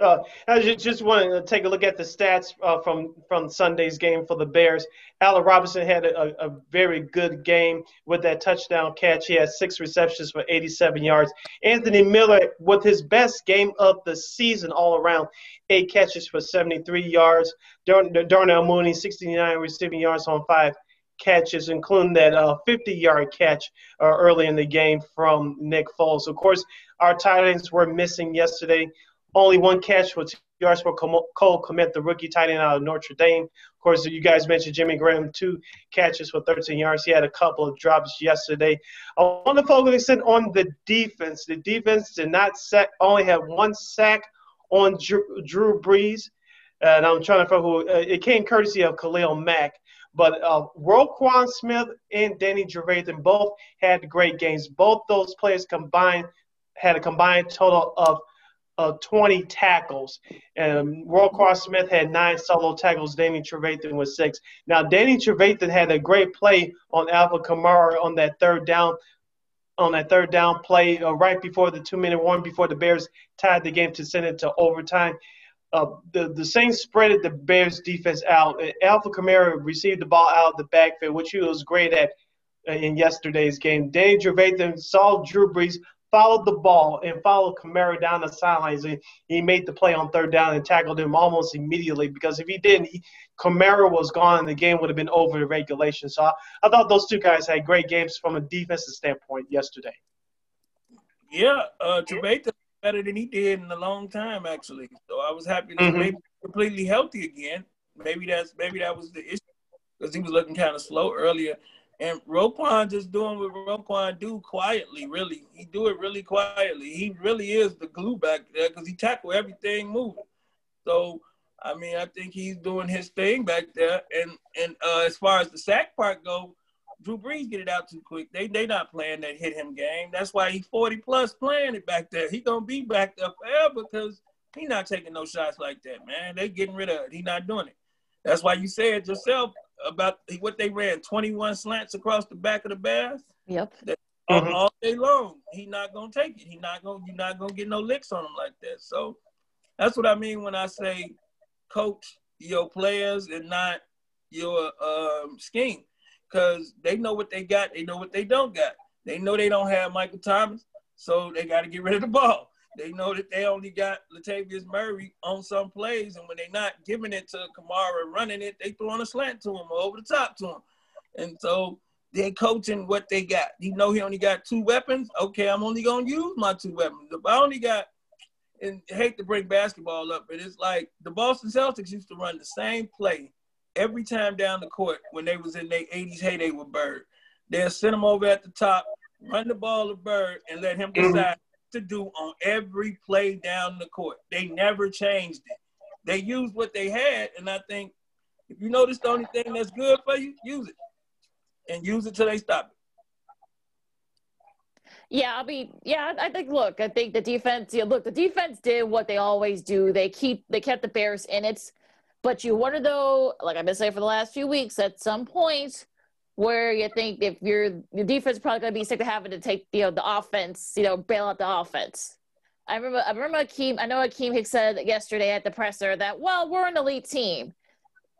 Uh, I just, want to take a look at the stats uh, from from Sunday's game for the Bears. Allen Robinson had a, a, very good game with that touchdown catch. He had six receptions for 87 yards. Anthony Miller with his best game of the season all around, eight catches for 73 yards. Darnell Mooney 69 receiving yards on five catches, including that 50-yard uh, catch uh, early in the game from Nick Foles. Of course, our tight ends were missing yesterday only one catch for two yards for Cole Kmet, the rookie tight end out of Notre Dame. Of course, you guys mentioned Jimmy Graham, two catches for 13 yards. He had a couple of drops yesterday. I want to focus in on the defense. The defense did not sack, only have one sack on Drew, Drew Brees. And I'm trying to figure who uh, it came courtesy of Khalil Mack. But uh, Roquan Smith and Danny Trevathan both had great games. Both those players combined had a combined total of uh, 20 tackles. And World Cross Smith had nine solo tackles. Danny Trevathan was six. Now, Danny Trevathan had a great play on Alvin Kamara on that third down. On that third down play, uh, right before the two-minute warning, before the Bears tied the game to send it to overtime, uh, the the Saints spreaded the Bears defense out. Alvin Kamara received the ball out of the backfield, which he was great at uh, in yesterday's game. Danny Trevathan saw Drew Brees followed the ball and followed Kamara down the sidelines. And he made the play on third down and tackled him almost immediately because if he didn't, he, Kamara was gone and the game would have been over the regulation. So I, I thought those two guys had great games from a defensive standpoint yesterday. Yeah, uh, Trevathan better than he did in a long time, actually. So I was happy to mm-hmm. completely healthy again. Maybe that's maybe that was the issue because he was looking kind of slow earlier. And Roquan just doing what Roquan do quietly, really. He do it really quietly. He really is the glue back there because he tackle everything moving. So, I mean, I think he's doing his thing back there. And and uh, as far as the sack part go, Drew Brees get it out too quick. They they not playing that hit him game. That's why he's 40 plus playing it back there. He gonna be back there forever because he not taking no shots like that, man. They getting rid of it. He not doing it. That's why you said yourself about what they ran 21 slants across the back of the Bears. Yep. mm-hmm. all day long. He not gonna take it. He not gonna you're not gonna get no licks on him like that. So that's what I mean when I say coach your players and not your um, scheme. Cause they know what they got, they know what they don't got. They know they don't have Michael Thomas, so they got to get rid of the ball. They know that they only got Latavius Murray on some plays, and when they're not giving it to Kamara running it, they throwing a slant to him or over the top to him. And so they're coaching what they got. You know he only got two weapons. Okay, I'm only gonna use my two weapons. If I only got and I hate to bring basketball up, but it's like the Boston Celtics used to run the same play every time down the court when they was in their 80s heyday with Bird. They'll send him over at the top, run the ball to Bird, and let him mm-hmm. decide. To do on every play down the court. They never changed it. They used what they had, and I think if you notice the only thing that's good for you, use it and use it till they stop it. Yeah, I mean, yeah, I think. Look, I think the defense. Yeah, look, the defense did what they always do. They keep, they kept the Bears in it. But you wonder though, like I've been saying for the last few weeks, at some point where you think if your your defense is probably going to be sick of having to take you know the offense, you know, bail out the offense. I remember, I remember Akiem. I know Akiem Hicks said yesterday at the presser that, well, we're an elite team.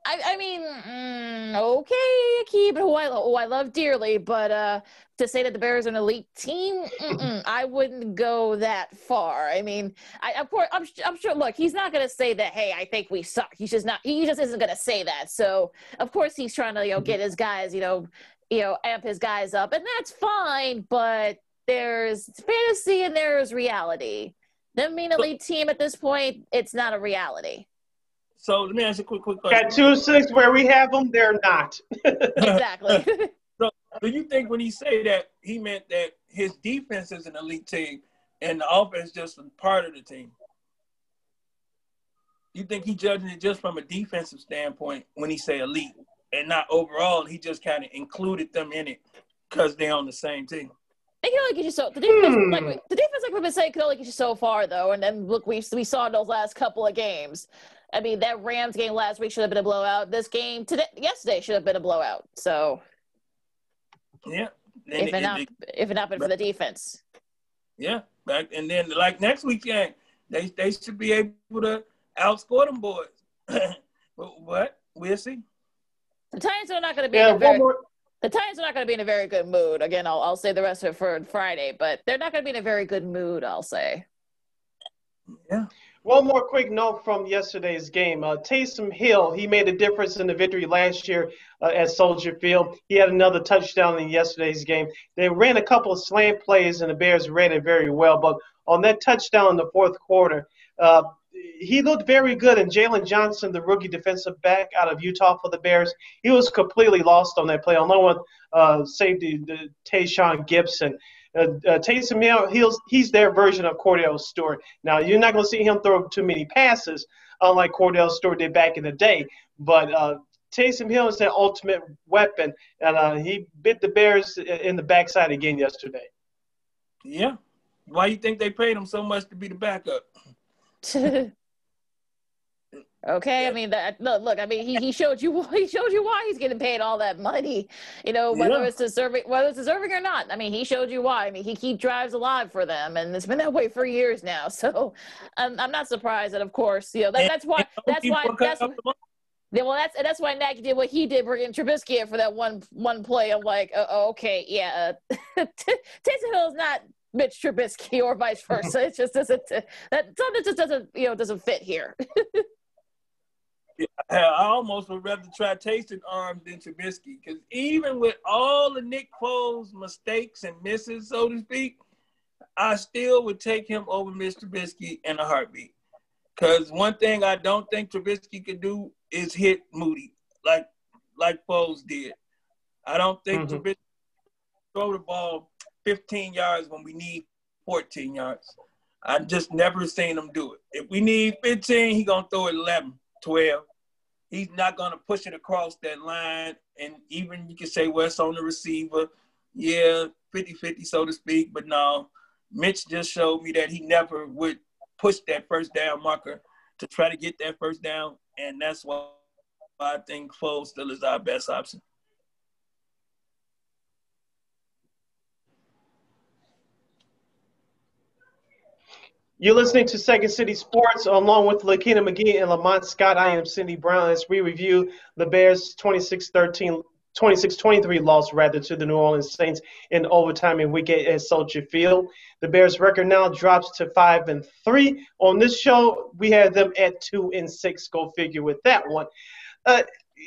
I, I mean, mm, okay, Akiem, who I, who I love dearly, but uh, to say that the Bears are an elite team, I wouldn't go that far. I mean, I, of course, I'm, I'm sure. Look, he's not going to say that. Hey, I think we suck. He's just not. He just isn't going to say that. So, of course, he's trying to you know get his guys, you know, you know, amp his guys up, and that's fine. But there's fantasy and there's reality. Them being elite team at this point, it's not a reality. So let me ask you a quick, quick question. Got two six where we have them, they're not. exactly. so do you think when he say that he meant that his defense is an elite team and the offense just a part of the team? You think he judging it just from a defensive standpoint when he say elite and not overall? He just kind of included them in it because they're on the same team. They can only get you so the defense, hmm. like the defense, like we've been saying, can only get you so far though. And then look, we we saw in those last couple of games. I mean, that Rams game last week should have been a blowout. This game today, yesterday, should have been a blowout. So, yeah, if it, not, if it not been for the defense. Yeah, back and then like next weekend, they they should be able to outscore them boys. what we'll see. The Titans are not going to be. Yeah, in very, the Titans are not going to be in a very good mood. Again, I'll I'll say the rest of it for Friday, but they're not going to be in a very good mood. I'll say. Yeah. One more quick note from yesterday's game. Uh, Taysom Hill, he made a difference in the victory last year uh, at Soldier Field. He had another touchdown in yesterday's game. They ran a couple of slant plays, and the Bears ran it very well. But on that touchdown in the fourth quarter, uh, he looked very good. And Jaylon Johnson, the rookie defensive back out of Utah for the Bears, he was completely lost on that play. Along with uh, safety the Tashaun Gipson. Uh, uh, Taysom Hill, he's, he's their version of Kordell Stewart. Now, you're not going to see him throw too many passes, unlike Kordell Stewart did back in the day. But uh, Taysom Hill is their ultimate weapon, and uh, he bit the Bears in the backside again yesterday. Yeah. Why you think they paid him so much to be the backup? Okay, I mean that. Look, look. I mean, he, he showed you he showed you why he's getting paid all that money. You know, whether yeah. it's deserving whether it's deserving or not. I mean, he showed you why. I mean, he he drives alive for them, and it's been that way for years now. So, I'm I'm not surprised that, of course, you know that, that's why that's why that's. Then, well, that's that's why Nagy did what he did, bringing Trubisky in for that one one play. I'm like, oh, okay, yeah, uh, Taysom Hill is not Mitch Trubisky or vice versa. it just doesn't that something just doesn't you know doesn't fit here. I almost would rather try tasting arm than Trubisky because even with all the Nick Foles mistakes and misses, so to speak, I still would take him over Mr. Trubisky in a heartbeat. Because one thing I don't think Trubisky could do is hit Mooney like like Foles did. I don't think mm-hmm. Trubisky throw the ball 15 yards when we need 14 yards. I've just never seen him do it. If we need 15, he gonna throw it 11. 12. He's not going to push it across that line. And even you can say, well, it's on the receiver. Yeah, 50 50, so to speak. But no, Mitch just showed me that he never would push that first down marker to try to get that first down. And that's why I think Foles still is our best option. You're listening to Second City Sports along with Lakina McGee and Lamont Scott. I am Sydney Brown as we review the Bears 26 13 26-23 loss rather to the New Orleans Saints in overtime in Week 8 at Soldier Field. The Bears' record now drops to five and three. On this show, we had them at two and six. Go figure with that one. Uh,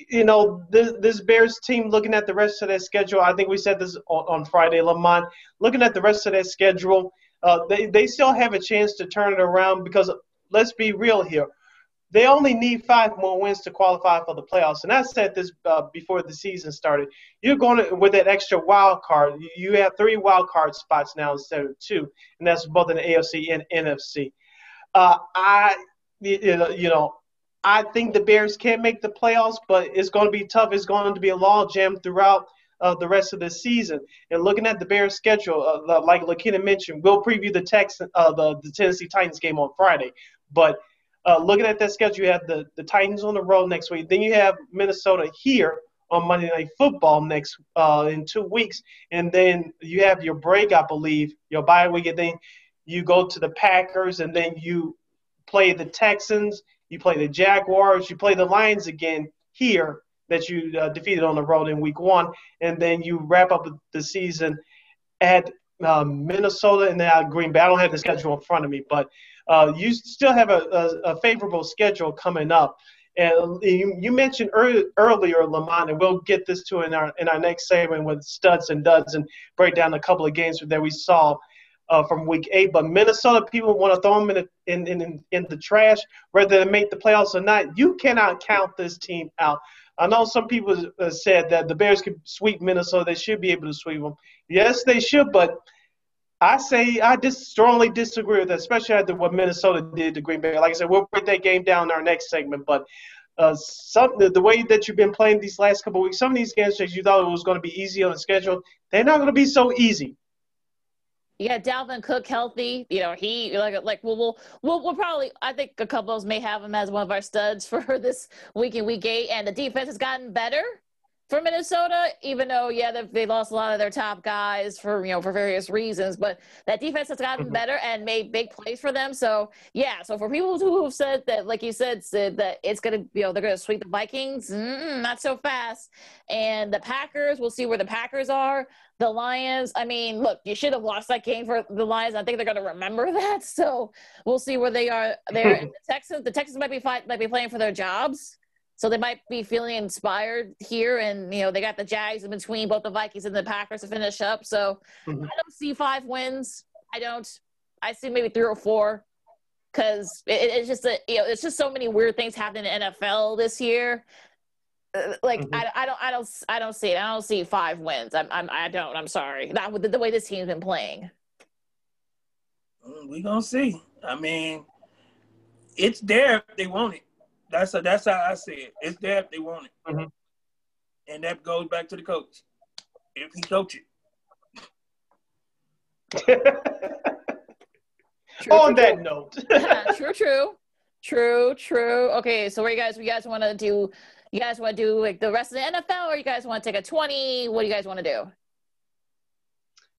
you know, this, this, Bears team looking at the rest of their schedule. I think we said this on, on Friday, Lamont. Looking at the rest of their schedule, uh, they they still have a chance to turn it around because let's be real here they only need five more wins to qualify for the playoffs. And I said this uh, before the season started. You're going to, with that extra wild card. You have three wild card spots now instead of two, and that's both in the AFC and NFC. Uh, I, you know, I think the Bears can make the playoffs, but it's going to be tough. It's going to be a log jam throughout the rest of the season. And looking at the Bears' schedule, uh, like Lakina mentioned, we'll preview the Texan, uh, the, the Tennessee Titans game on Friday. But uh, looking at that schedule, you have the, the Titans on the road next week. Then you have Minnesota here on Monday Night Football next uh, in two weeks, and then you have your break, I believe, your bye week, and then you go to the Packers, and then you play the Texans, you play the Jaguars, you play the Lions again here that you uh, defeated on the road in Week One, and then you wrap up the season at um, Minnesota and then Green Bay. I don't have the schedule in front of me, but uh, you still have a, a, a, favorable schedule coming up. And you, you mentioned early, earlier, Lamont, and we'll get this to in our in our next segment with studs and duds and break down a couple of games that we saw uh, from Week Eight. But Minnesota, people want to throw them in, in, in in the trash, whether they make the playoffs or not. You cannot count this team out. I know some people said that the Bears could sweep Minnesota. They should be able to sweep them. Yes, they should, but I say I just strongly disagree with that, especially after what Minnesota did to Green Bay. Like I said, we'll break that game down in our next segment. But uh, some the, the, way that you've been playing these last couple weeks, some of these games that you thought it was going to be easy on the schedule, they're not going to be so easy. You got Dalvin Cook healthy. You know, he like like we'll we'll we'll, we'll probably I think a couple of us may have him as one of our studs for this week in week eight, and the defense has gotten better for Minnesota, even though yeah they, they lost a lot of their top guys for you know for various reasons, but that defense has gotten mm-hmm. better and made big plays for them. So yeah, so for people who have said that, like you said, said that it's gonna you know they're gonna sweep the Vikings, not so fast. And the Packers, we'll see where the Packers are. The Lions, I mean, look, you should have lost that game for the Lions. I think they're gonna remember that. So we'll see where they are there. the Texans, the Texans might be fight, might be playing for their jobs. So they might be feeling inspired here, and you know they got the Jags in between both the Vikings and the Packers to finish up. So mm-hmm. I don't see five wins. I don't. I see maybe three or four, because it, it's just a you know it's just so many weird things happening in NFL this year. Uh, like mm-hmm. I, I don't I don't I don't see it. I don't see five wins. I'm, I'm I don't. I'm sorry. Not with the, the way this team's been playing. Mm, we gonna see. I mean, it's there if they want it. That's a, that's how I see it. It's there if they want it, mm-hmm. and that goes back to the coach if he coach it. true, On that true. note, true, true, true, true. Okay, so what you guys, you guys want to do? You guys want to do like the rest of the NFL, or you guys want to take a twenty? What do you guys want to do?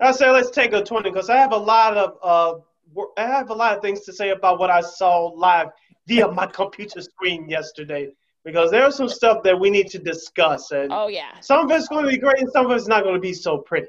I say let's take a twenty because I have a lot of uh, I have a lot of things to say about what I saw live via my computer screen yesterday because there's some stuff that we need to discuss. And oh yeah, some of it's going to be great, and some of it's not going to be so pretty.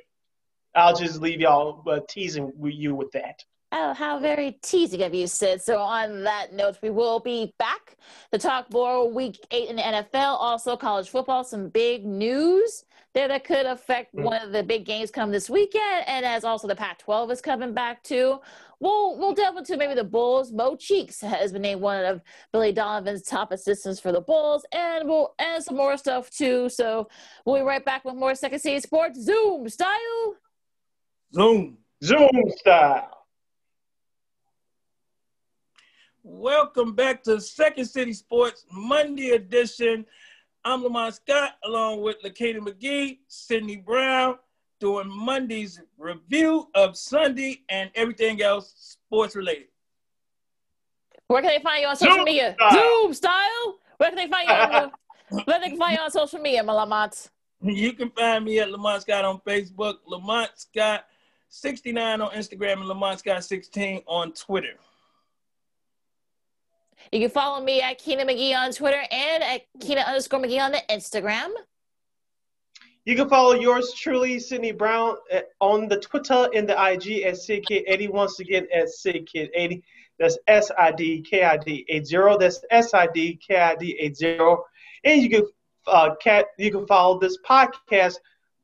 I'll just leave y'all uh, teasing you with that. Oh, how very teasing of you, Sid. So, on that note, we will be back to talk more week eight in the NFL, also college football, some big news there that could affect mm. one of the big games come this weekend. And as also the Pac 12 is coming back too. We'll, we'll delve into maybe the Bulls. Mo Cheeks has been named one of Billy Donovan's top assistants for the Bulls, and we'll and some more stuff too. So we'll be right back with more Second City Sports Zoom style. Zoom. Zoom style. Welcome back to Second City Sports Monday edition. I'm Lamont Scott along with Lakina McGee, Sydney Brown, doing Monday's review of Sunday and everything else sports related. Where can they find you on social Zoom media? Style. Zoom style. Where can they find you? On, where can they find you on social media, Lamont? You can find me at Lamont Scott on Facebook, Lamont Scott 69 on Instagram, and Lamont Scott 16 on Twitter. You can follow me at Keena McGee on Twitter and at Keena underscore McGee on the Instagram. You can follow yours truly, Sydney Brown, on the Twitter and the IG at SidKid80. Once again, at SidKid80. That's S I D K I D 80. That's S I D K I D 80. And you can uh, cat, you can follow this podcast,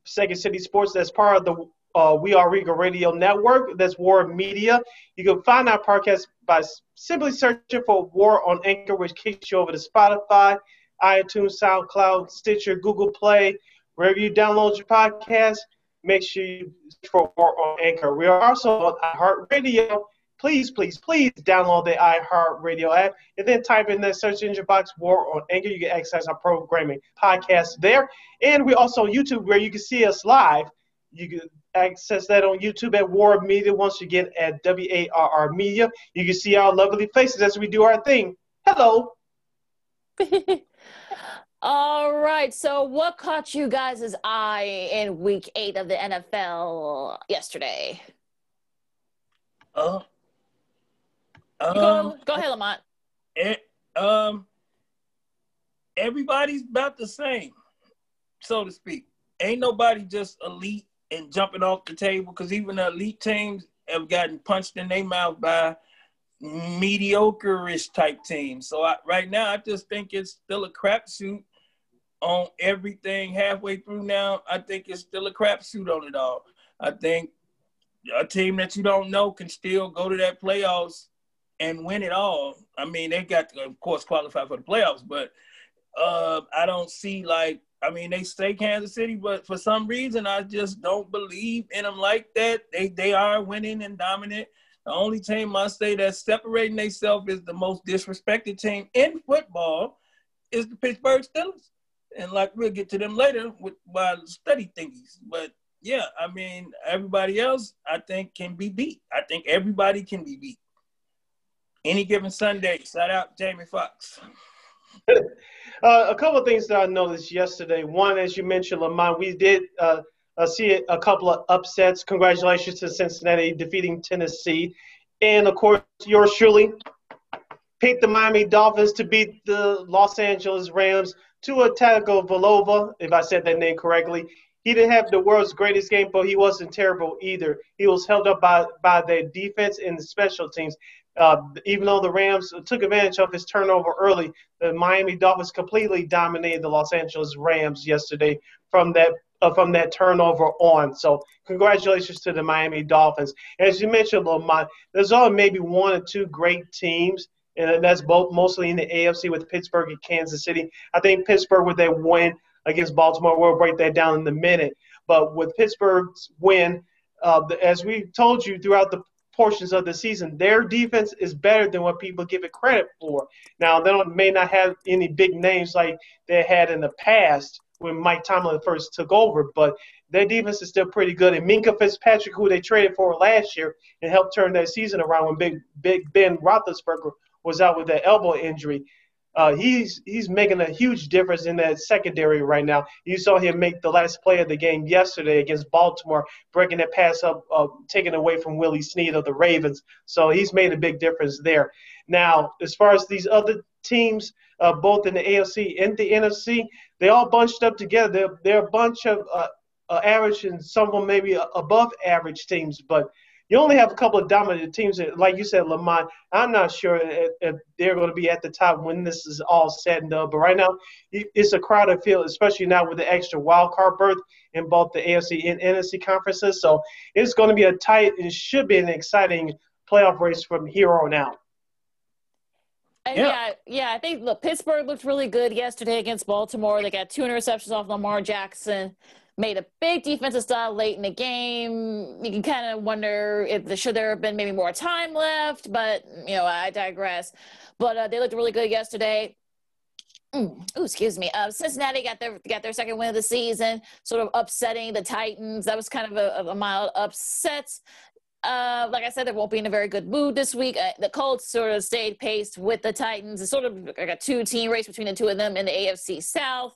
Second City Sports, that's part of the uh, We Are Regal Radio Network. That's War Media. You can find our podcast by simply searching for War on Anchor, which kicks you over to Spotify, iTunes, SoundCloud, Stitcher, Google Play, wherever you download your podcast. Make sure you search for War on Anchor. We are also on iHeartRadio please, please, please download the iHeartRadio app and then type in the search engine box War on Anchor. You can access our programming podcast there. And we also on YouTube where you can see us live. You can access that on YouTube at War Media. Once you get at W A R R Media, you can see our lovely faces as we do our thing. Hello. All right. So, what caught you guys' eye in Week Eight of the NFL yesterday? Uh, um, go, go ahead, Lamont. It, um, everybody's about the same, so to speak. Ain't nobody just elite and jumping off the table because even the elite teams have gotten punched in their mouth by mediocre-ish type teams. So I, right now, I just think it's still a crapshoot on everything halfway through now. I think it's still a crapshoot on it all. I think a team that you don't know can still go to that playoffs and win it all. I mean, they got to, of course, qualify for the playoffs, but uh, I don't see like I mean, they say Kansas City, but for some reason, I just don't believe in them like that. They they are winning and dominant. The only team I say that's separating themselves is the most disrespected team in football is the Pittsburgh Steelers. And like we'll get to them later with my study thingies. But yeah, I mean, everybody else I think can be beat. I think everybody can be beat any given Sunday. Shout out Jamie Foxx. Uh, a couple of things that I noticed yesterday. One, as you mentioned, Lamont, we did uh, uh, see a couple of upsets. Congratulations to Cincinnati defeating Tennessee. And of course, yours truly picked the Miami Dolphins to beat the Los Angeles Rams. to Tua Tagovailoa, if I said that name correctly, he didn't have the world's greatest game, but he wasn't terrible either. He was held up by by their defense and the special teams. Uh, even though the Rams took advantage of his turnover early, the Miami Dolphins completely dominated the Los Angeles Rams yesterday from that uh, from that turnover on. So congratulations to the Miami Dolphins. As you mentioned, Lamont, there's only maybe one or two great teams, and that's both mostly in the AFC with Pittsburgh and Kansas City. I think Pittsburgh with their win against Baltimore, we'll break that down in a minute. But with Pittsburgh's win, uh, as we told you throughout the portions of the season. Their defense is better than what people give it credit for. Now, they may not have any big names like they had in the past when Mike Tomlin first took over, but their defense is still pretty good. And Minkah Fitzpatrick, who they traded for last year and helped turn that season around when Big Big Ben Roethlisberger was out with that elbow injury, uh, he's he's making a huge difference in that secondary right now. You saw him make the last play of the game yesterday against Baltimore, breaking that pass up, uh, taken away from Willie Snead of the Ravens. So he's made a big difference there. Now, as far as these other teams, uh, both in the AFC and the NFC, they all bunched up together. They're, they're a bunch of uh, uh, average and some of them maybe above average teams, but you only have a couple of dominant teams. That, like you said, Lamont. I'm not sure if, if they're going to be at the top when this is all said and done. But right now, it's a crowded field, especially now with the extra wild card berth in both the AFC and NFC conferences. So it's going to be a tight. It should be an exciting playoff race from here on out. yeah. yeah, yeah. I think look, Pittsburgh looked really good yesterday against Baltimore. They got two interceptions off Lamar Jackson made a big defensive stop late in the game. You can kind of wonder if the, should there have been maybe more time left, but you know I digress. But uh, they looked really good yesterday. Mm, excuse me. Uh, Cincinnati got their got their second win of the season, sort of upsetting the Titans. That was kind of a, a mild upset. Uh, like I said, they won't be in a very good mood this week. Uh, the Colts sort of stayed paced with the Titans. It's sort of like a two-team race between the two of them in the AFC South.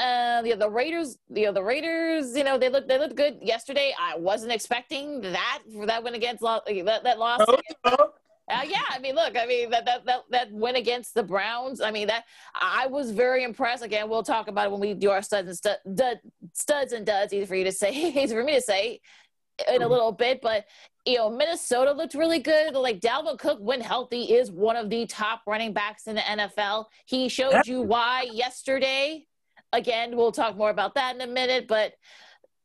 Yeah, the Raiders, the the Raiders, you know, they look they looked good yesterday. I wasn't expecting that for that win against that that loss. No, Uh, yeah, I mean, look, I mean that, that that that win against the Browns. I mean that I was very impressed. Again, we'll talk about it when we do our studs and stud, studs and duds. Easy for you to say, easy for me to say in a mm-hmm. little bit, but you know, Minnesota looked really good. Like Dalvin Cook, when healthy, is one of the top running backs in the NFL. He showed you why yesterday. Again, we'll talk more about that in a minute, but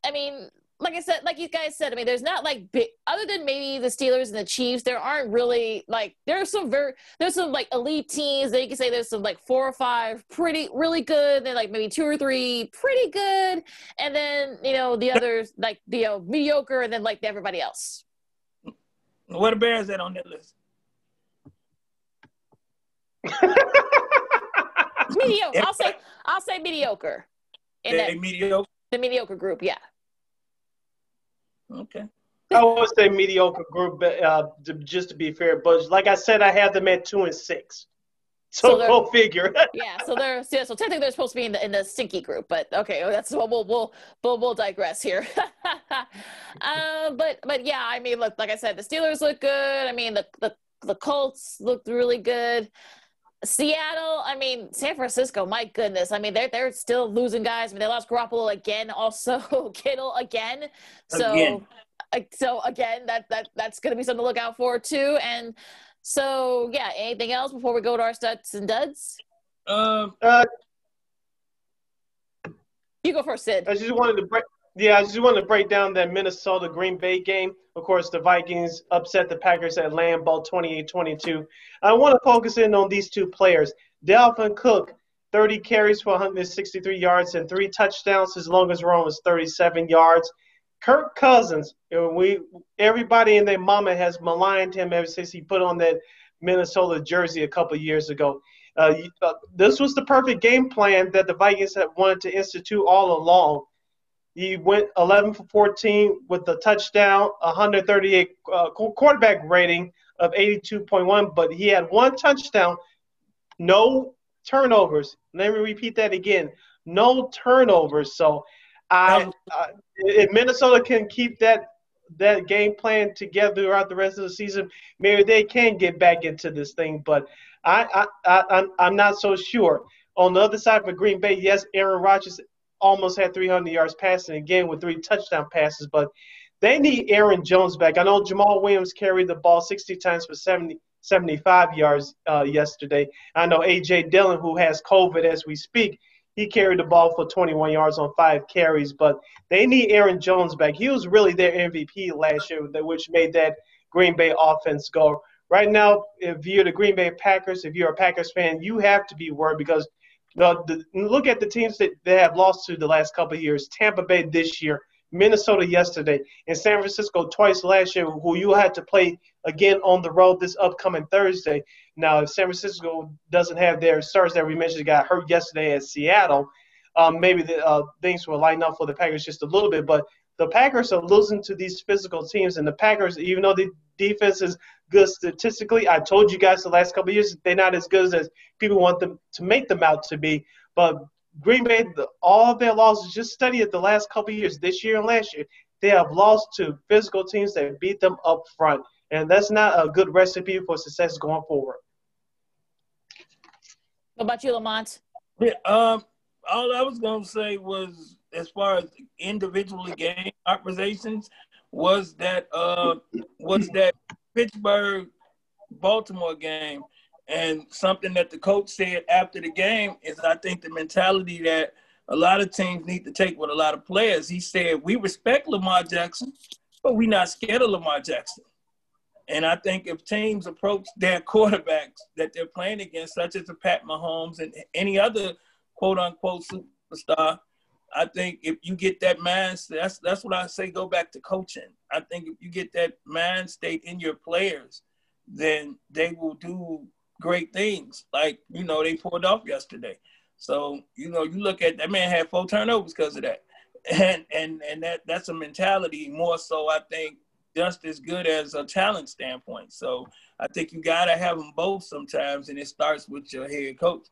I mean, like I said, like you guys said, I mean, there's not like big, other than maybe the Steelers and the Chiefs, there aren't really like there's some very there's some like elite teams that you can say there's some like four or five pretty really good, then like maybe two or three pretty good, and then you know the others like the you know, mediocre, and then like everybody else. What the Bears at on that list? mediocre. I'll say I'll say mediocre. In that, mediocre. The mediocre group, yeah. Okay. I would say mediocre group, uh, to, just to be fair. But like I said, I have them at two and six. So, so go figure. yeah, so they're yeah, so technically they're supposed to be in the in the stinky group, but okay, that's what we'll we'll we'll, we'll digress here. uh, but but yeah, I mean, look, like I said, the Steelers look good. I mean, the the the Colts looked really good. Seattle, I mean, San Francisco, my goodness. I mean, they're they're still losing guys. I mean, they lost Garoppolo again, also Kittle again. So again. Uh, so again, that that that's gonna be something to look out for too. And so yeah, anything else before we go to our studs and duds? Um uh, you go first, Sid. I just wanted to break yeah, I just want to break down that Minnesota Green Bay game. Of course, the Vikings upset the Packers at Lambeau 28-22. I want to focus in on these two players. Dalvin Cook, 30 carries for 163 yards and three touchdowns. His longest run was 37 yards. Kirk Cousins, we everybody and their mama has maligned him ever since he put on that Minnesota jersey a couple years ago. Uh, uh, this was the perfect game plan that the Vikings had wanted to institute all along. He went 11 for 14 with a touchdown, 138 uh, quarterback rating of 82.1, but he had one touchdown, no turnovers. Let me repeat that again no turnovers. So, I, I, if Minnesota can keep that that game plan together throughout the rest of the season, maybe they can get back into this thing. But I, I, I, I'm not so sure. On the other side for Green Bay, yes, Aaron Rodgers almost had 300 yards passing again with three touchdown passes, but they need Aaron Jones back. I know Jamaal Williams carried the ball 60 times for 70, 75 yards uh, yesterday. I know A.J. Dillon, who has COVID as we speak, he carried the ball for 21 yards on five carries, but they need Aaron Jones back. He was really their MVP last year, which made that Green Bay offense go. Right now, if you're the Green Bay Packers, if you're a Packers fan, you have to be worried because – the, the, look at the teams that they have lost to the last couple of years. Tampa Bay this year, Minnesota yesterday, and San Francisco twice last year, who you had to play again on the road this upcoming Thursday. Now, if San Francisco doesn't have their stars that we mentioned got hurt yesterday at Seattle, um, maybe the, uh, things will line up for the Packers just a little bit. But the Packers are losing to these physical teams, and the Packers, even though the defense is good statistically. I told you guys the last couple years they're not as good as people want them to make them out to be. But Green Bay, the, all of their losses, just study it the last couple years, this year and last year, they have lost to physical teams that beat them up front. And that's not a good recipe for success going forward. What about you, Lamont? Yeah, um, all I was going to say was as far as individually game operations was that uh was that Pittsburgh Baltimore game. And something that the coach said after the game is I think the mentality that a lot of teams need to take with a lot of players. He said, We respect Lamar Jackson, but we're not scared of Lamar Jackson. And I think if teams approach their quarterbacks that they're playing against, such as the Pat Mahomes and any other quote unquote superstar, I think if you get that mindset, that's that's what I say. Go back to coaching. I think if you get that mind state in your players, then they will do great things. Like you know they pulled off yesterday. So you know you look at that man had four turnovers because of that, and and and that that's a mentality more so. I think just as good as a talent standpoint. So I think you got to have them both sometimes, and it starts with your head coach.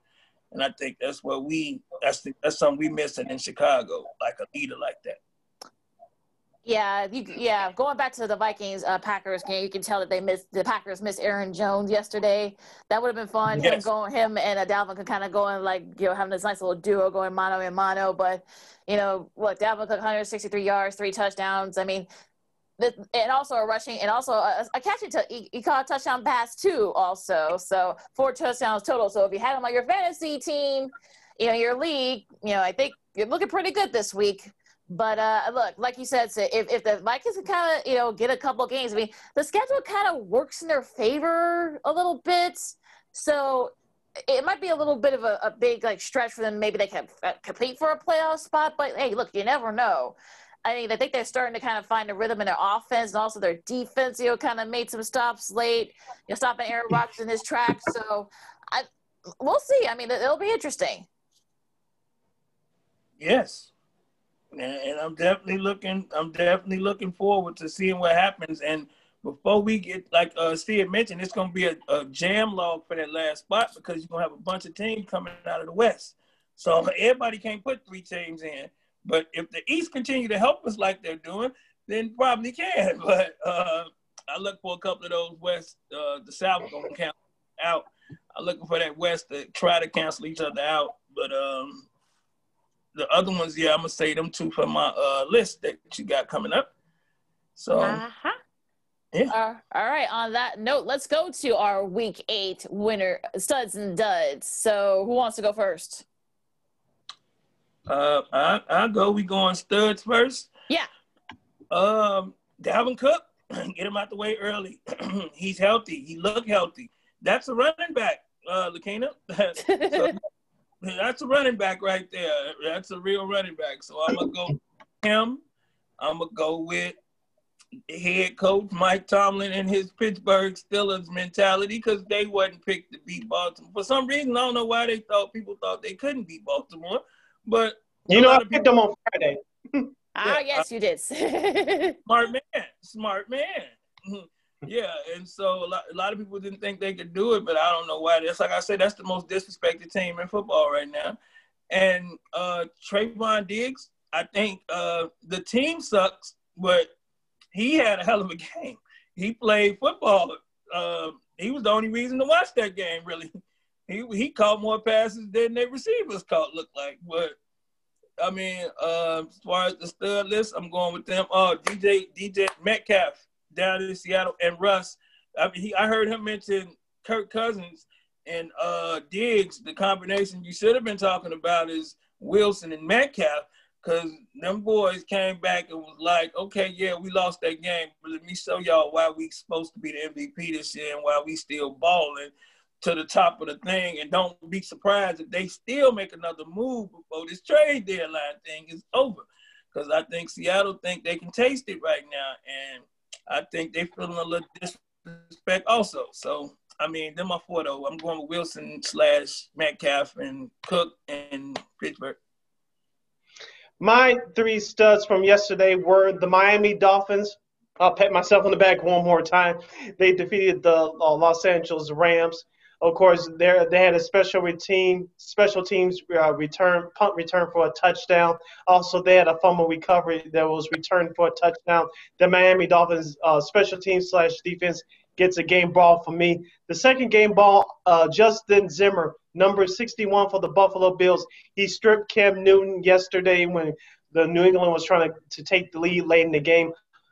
And I think that's what we that's the, that's something we missing in Chicago, like a leader like that. Yeah, you, yeah. Going back to the Vikings uh, Packers game, you can tell that they missed the Packers missed Aaron Jones yesterday. That would have been fun. Yes. Him going, him and uh, Dalvin could kind of go and like you know having this nice little duo going mano and mano. But you know, what, Dalvin Cook 163 yards, three touchdowns. I mean, and also a rushing and also a, a catching. T- he, caught a touchdown pass too. Also, so four touchdowns total. So if you had him on your fantasy team, you know your league, you know I think you're looking pretty good this week. But uh, look, like you said, if, if the Vikings can kind of, you know, get a couple games, I mean, the schedule kind of works in their favor a little bit. So it might be a little bit of a, a big like stretch for them. Maybe they can uh, compete for a playoff spot. But hey, look, you never know. I mean, I think they're starting to kind of find a rhythm in their offense and also their defense. You know, kind of made some stops late. You know, stopping Aaron Rodgers in his tracks. So I, we'll see. I mean, it'll be interesting. Yes, and, and I'm definitely looking. I'm definitely looking forward to seeing what happens. And before we get like uh Steve mentioned, it's gonna be a, a, jam log for that last spot because you're gonna have a bunch of teams coming out of the West. So everybody can't put three teams in. But if the East continue to help us like they're doing, then probably can. But uh, I look for a couple of those West, uh, the South gonna count out. I'm looking for that West to try to cancel each other out. But um, the other ones, yeah, I'm gonna say them two for my uh, list that you got coming up. So, uh-huh. yeah. Uh, all right. On that note, let's go to our week eight winner studs and duds. So, who wants to go first? Uh, I I go. We going studs first. Yeah. Um, Dalvin Cook, get him out the way early. He's healthy. He look healthy. That's a running back, uh, Lakina. so, that's a running back right there. That's a real running back. So I'm gonna go him. I'm gonna go with head coach Mike Tomlin and his Pittsburgh Steelers mentality because they wasn't picked to beat Baltimore. For some reason, I don't know why they thought people thought they couldn't beat Baltimore, but you know I picked them on Friday. ah, yes, you did. smart man, smart man. Yeah, and so a lot, a lot of people didn't think they could do it, but I don't know why. That's like I said, that's the most disrespected team in football right now. And uh Trevon Diggs, I think uh the team sucks, but he had a hell of a game. He played football. Uh, he was the only reason to watch that game, really. He he caught more passes than their receivers caught, Look like. But I mean, uh, as far as the stud list, I'm going with them. Uh, DJ DJ Metcalf down in Seattle, and Russ. I mean, he, I heard him mention Kirk Cousins and uh, Diggs. The combination you should have been talking about is Wilson and Metcalf, because them boys came back and was like, okay, yeah, we lost that game, but let me show y'all why we supposed to be the MVP this year and why we still balling to the top of the thing. And don't be surprised if they still make another move before this trade deadline thing is over. Because I think Seattle think they can taste it right now. And I think they feeling a little disrespect also. So I mean, they're my four though. I'm going with Wilson slash Metcalf and Cook and Pittsburgh. My three studs from yesterday were the Miami Dolphins. I'll pat myself on the back one more time. They defeated the uh, Los Angeles Rams. Of course, they they had a special team, special teams uh, return punt return for a touchdown. Also, they had a fumble recovery that was returned for a touchdown. The Miami Dolphins uh, special team slash defense gets a game ball for me. The second game ball, uh, Justin Zimmer, number 61 for the Buffalo Bills. He stripped Cam Newton yesterday when the New England was trying to, to take the lead late in the game.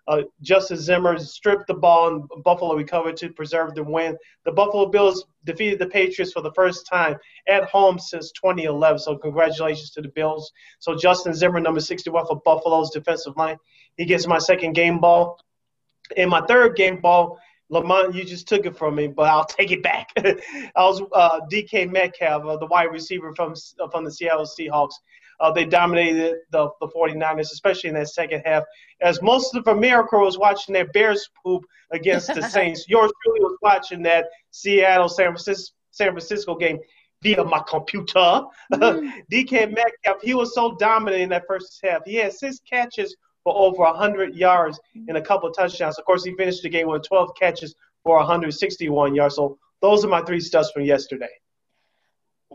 Uh, Justice Zimmer stripped the ball and Buffalo recovered to preserve the win. The Buffalo Bills defeated the Patriots for the first time at home since 2011. So congratulations to the Bills. So Justin Zimmer, number 61 for Buffalo's defensive line, he gets my second game ball. In my third game ball, Lamont, you just took it from me, but I'll take it back. I was uh, DK Metcalf, uh, the wide receiver from from the Seattle Seahawks. Uh, they dominated the, the 49ers, especially in that second half. As most of America was watching that Bears poop against the Saints, yours truly was watching that Seattle San Francisco, San Francisco game via my computer. Mm. DK Metcalf, he was so dominant in that first half. He had six catches for over 100 yards and a couple of touchdowns. Of course, he finished the game with 12 catches for 161 yards. So those are my three studs from yesterday.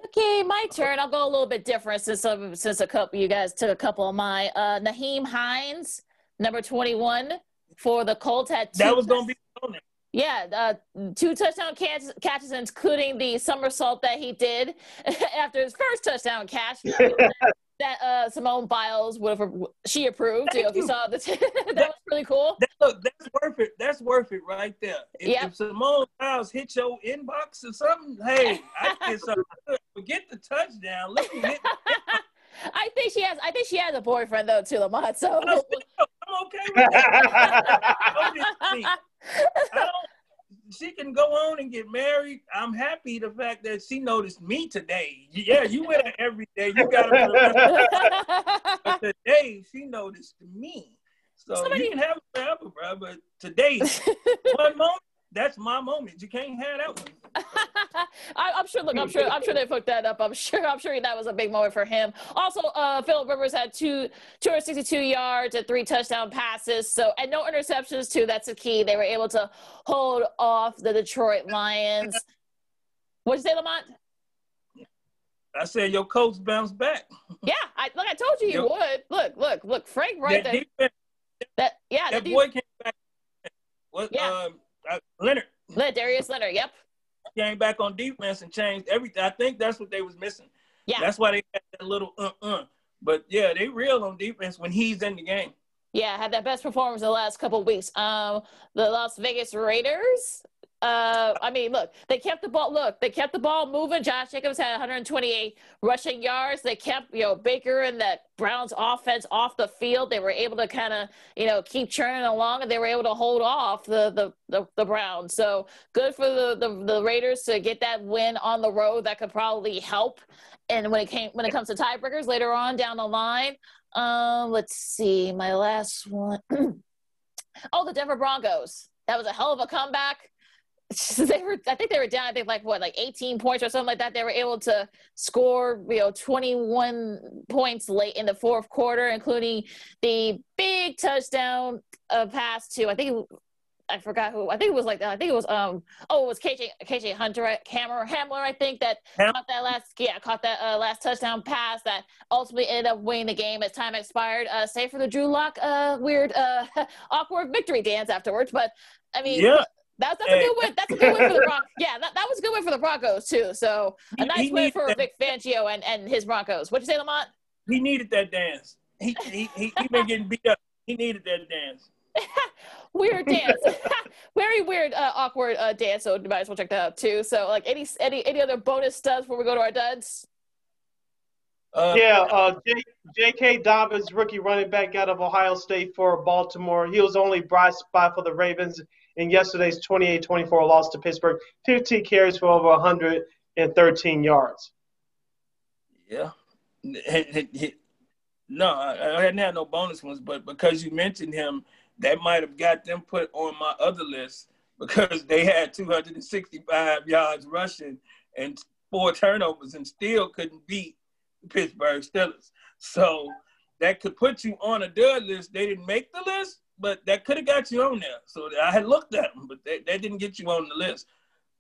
Okay, my turn. I'll go a little bit different since uh, since a couple you guys took a couple of my uh, Nyheim Hines number 21 for the Colts had two. That was going to be yeah, uh, two touchdown catches, catches, including the somersault that he did after his first touchdown catch. that uh, Simone Biles would have she approved. You know, if you saw the t- that, that, was really cool. That, look, that's worth it. That's worth it right there. If, yep. if Simone Biles hit your inbox or something, hey, I get something. Forget the touchdown. Let me hit. I think she has. I think she has a boyfriend though, too, Lamont. So I'm okay with that. I don't she can go on and get married. I'm happy the fact that she noticed me today. Yeah, you with her every day. You got to But today she noticed me. So Somebody... you can have it forever, bro. But today, one moment, that's my moment. You can't have that one. I, am sure. Look, I'm sure. I'm sure they hooked that up. I'm sure. I'm sure that was a big moment for him. Also, uh, Philip Rivers had two 262 yards and three touchdown passes. So and no interceptions too. That's the key. They were able to hold off the Detroit Lions. What'd you say, Lamont? I said your coach bounced back. Yeah, I look. I told you he would. Look, look, look. Frank right that there. Defense, that yeah, that boy came back. What? Yeah. Um, uh, Leonard. Darius Leonard. Yep. Came back on defense and changed everything. I think that's what they was missing. Yeah. That's why they had that little uh uh. But yeah, they real on defense when he's in the game. Yeah, had that best performance the last couple of weeks. Um, the Las Vegas Raiders uh, I mean, look, they kept the ball. Look, they kept the ball moving. Josh Jacobs had 128 rushing yards. They kept, you know, Baker and that Browns offense off the field. They were able to kind of, you know, keep churning along, and they were able to hold off the the the, the Browns. So good for the, the the Raiders to get that win on the road. That could probably help. And when it came when it comes to tiebreakers later on down the line, um, let's see, my last one. oh, the Denver Broncos. That was a hell of a comeback they were I think they were down I think like what like 18 points or something like that. They were able to score you know 21 points late in the fourth quarter including the big touchdown uh, pass to I think I forgot who I think it was like I think it was um oh it was KJ KJ Hunter Hammer Hamler I think that Ham- caught that last yeah caught that uh, last touchdown pass that ultimately ended up winning the game. As time expired uh save for the Drew Lock uh weird uh awkward victory dance afterwards. But I mean yeah that's, that's a good win. That's a good win for the Broncos. Yeah, that, that was a good win for the Broncos too. So a nice win for that. Vic Fangio and, and his Broncos. What'd you say, Lamont? He needed that dance. He he he, he been getting beat up. He needed that dance. weird dance, very weird, uh, awkward uh, dance. So you might as well check that out too. So like any any any other bonus studs before we go to our duds? Uh, yeah, uh, J- J.K. Dobbins, rookie running back out of Ohio State for Baltimore. He was only bright spot for the Ravens in yesterday's 28-24 loss to Pittsburgh. 15 carries for over 113 yards. Yeah. No, I, hadn't had no bonus ones, but because you mentioned him, that might have got them put on my other list because they had 265 yards rushing and four turnovers and still couldn't beat the Pittsburgh Steelers. So that could put you on a dud list. They didn't make the list, but that could have got you on there. So I had looked at them, but that, that didn't get you on the list.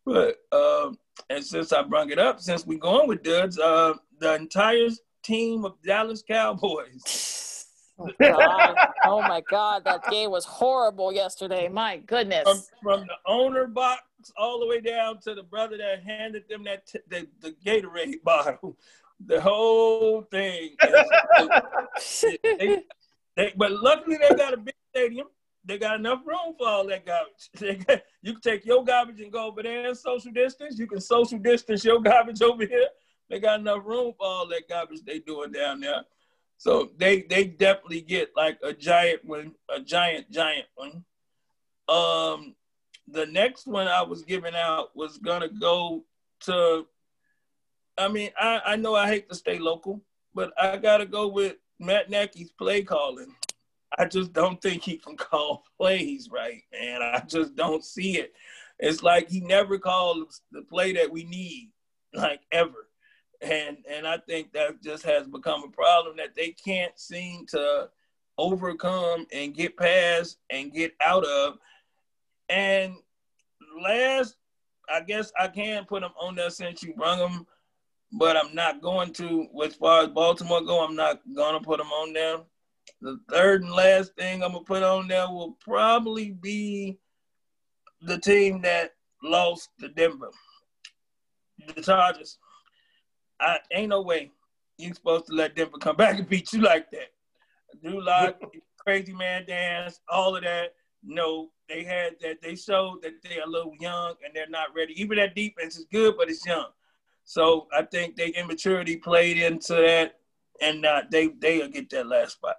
But uh, and since I brought it up, since we're going with duds, uh, the entire team of Dallas Cowboys. Oh, oh, my God, that game was horrible yesterday. My goodness. From, from, the owner box all the way down to the brother that handed them that t- the, the Gatorade bottle, the whole thing. Is, they, they, but luckily they got a big stadium. They got enough room for all that garbage. You can take your garbage and go over there and social distance. You can social distance your garbage over here. They got enough room for all that garbage they doing down there. So they they definitely get like a giant one, a giant giant one. Um, the next one I was giving out was gonna go to. I mean, I I know I hate to stay local, but I gotta go with Matt Nagy's play calling. I just don't think he can call plays right, man. I just don't see it. It's like he never calls the play that we need, like ever. And and I think that just has become a problem that they can't seem to overcome and get past and get out of. And last, I guess I can put him on there since you brung him, but I'm not going to. As far as Baltimore go, I'm not gonna put him on there the third and last thing I'm gonna put on there will probably be the team that lost to Denver, the Chargers. I ain't no way you're supposed to let Denver come back and beat you like that. Drew Lock, crazy man dance, all of that. No, they had that. They showed that they're a little young and they're not ready. Even that defense is good, but it's young. So I think their immaturity played into that, and uh, they they'll get that last spot.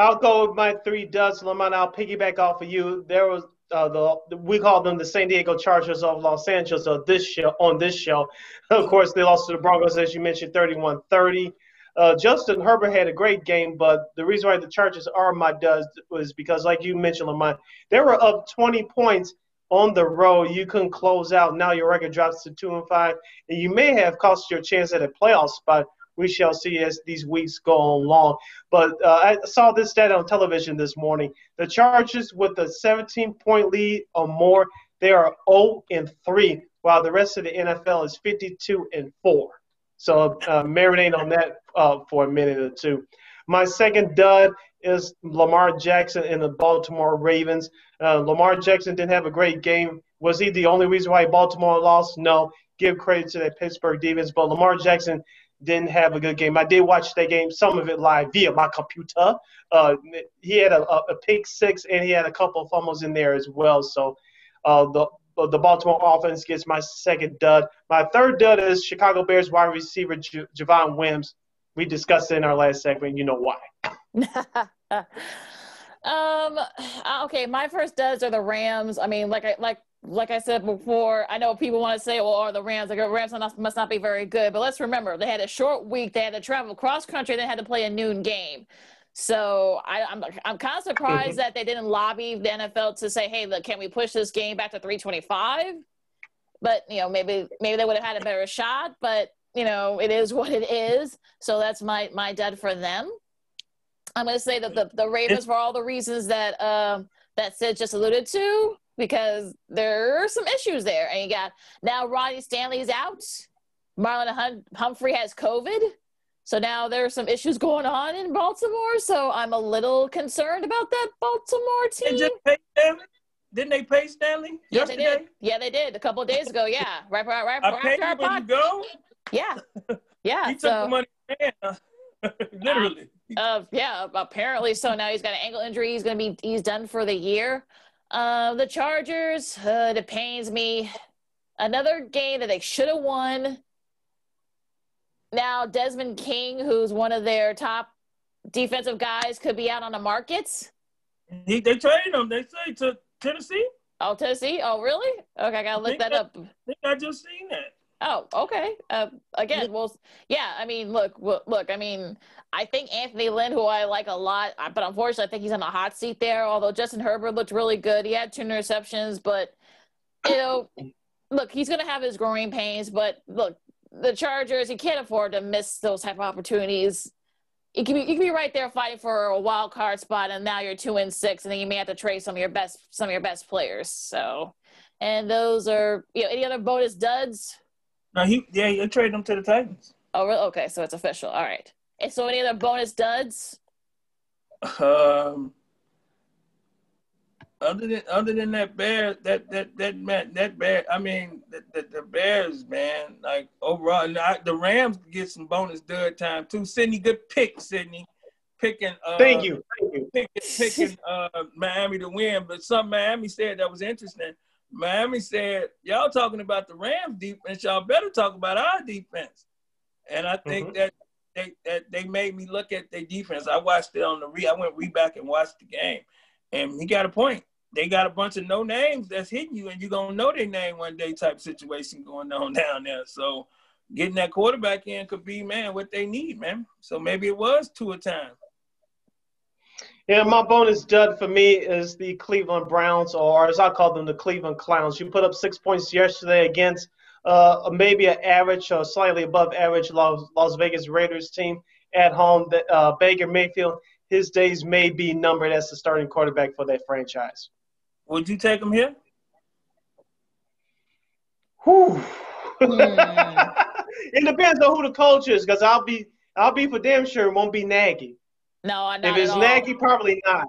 I'll go with my three duds, Lamont. I'll piggyback off of you. There was uh, the we call them the San Diego Chargers of Los Angeles. So this show on this show, of course, they lost to the Broncos as you mentioned, 31-30. Uh, Justin Herbert had a great game, but the reason why the Chargers are my duds was because, like you mentioned, Lamont, they were up 20 points on the road. You couldn't close out. Now your record drops to two and five, and you may have cost your chance at a playoff spot we shall see as these weeks go along. But uh, I saw this stat on television this morning. The Chargers, with a 17 point lead or more, they are 0 and 3, while the rest of the NFL is 52 and 4. So uh, marinate on that uh, for a minute or two. My second dud is Lamar Jackson and the Baltimore Ravens. Uh, Lamar Jackson didn't have a great game. Was he the only reason why Baltimore lost? No. Give credit to that Pittsburgh defense, but Lamar Jackson didn't have a good game. I did watch that game, some of it live via my computer. Uh, he had a, a, pick six and he had a couple of fumbles in there as well. So uh, the the Baltimore offense gets my second dud. My third dud is Chicago Bears wide receiver J- Javon Wims. We discussed it in our last segment. You know why. um. Okay, my first duds are the Rams. I mean, like I like like I said before, I know people want to say, well, are the Rams, like, the Rams must not be very good. But let's remember, they had a short week. They had to travel cross country. They had to play a noon game. So I, am I'm, I'm kind of surprised mm-hmm. that they didn't lobby the NFL to say, hey, look, can we push this game back to 325? But, you know, maybe maybe they would have had a better shot. But, you know, it is what it is. So that's my, my dud for them. I'm going to say that the, the Ravens, for all the reasons that um, that Sid just alluded to, because there are some issues there. And you got now Ronnie Stanley's out. Marlon hum- Humphrey has COVID. So now there are some issues going on in Baltimore. So I'm a little concerned about that Baltimore team. just pay Stanley? Didn't they pay Stanley? Yeah, yesterday? they did. Yeah, they did a couple of days ago. Yeah, right, right, right. I paid when you go. Yeah, yeah. he took the money. Literally. Uh, yeah, apparently so. Now he's got an ankle injury. He's gonna be he's done for the year. Uh, the Chargers, uh, it pains me. Another game that they should have won. Now, Desmond King, who's one of their top defensive guys, could be out on the markets. He, they traded him, they say, to Tennessee. Oh, Tennessee? Oh, really? Okay, I gotta look that, that, up. I think I just seen that. Oh, okay. Uh, again, well, yeah. I mean, look, look. I mean, I think Anthony Lynn, who I like a lot, but unfortunately, I think he's on the hot seat there. Although Justin Herbert looked really good, he had two interceptions, but you know, look, he's going to have his growing pains. But look, the Chargers, you can't afford to miss those type of opportunities. You can be, you can be right there fighting for a wild card spot, and now you're two and six, and then you may have to trade some of your best some of your best players. So, and those are you know any other bonus duds no, he yeah, he traded him to the Titans. Oh, really? Okay, so it's official. All right. And so, any other bonus duds? Um, other than other than that bear, that that that man, that bear. I mean, the, the, the Bears, man. Like overall, the Rams get some bonus dud time too. Sydney, good pick, Sydney. Picking. Uh, Thank you. Thank you. Picking, picking uh, Miami to win, but some Miami said that was interesting Miami said, Y'all talking about the Rams defense, y'all better talk about our defense. And I think mm-hmm. that they that they made me look at their defense. I watched it on the re I went re back and watched the game. And he got a point. They got a bunch of no names that's hitting you, and you're gonna know their name one day type situation going on down there. So getting that quarterback in could be, man, what they need, man. So maybe it was two a time. Yeah, my bonus dud for me is the Cleveland Browns, or as I call them, the Cleveland Clowns. You put up six points yesterday against uh, maybe an average or slightly above average Las, Las Vegas Raiders team at home. That uh, Baker Mayfield, his days may be numbered as the starting quarterback for that franchise. Would you take him here? Whew. Mm. it depends on who the coach is, because I'll be I'll be for damn sure it won't be Nagy. No, not if it's at all. Nagy, probably not.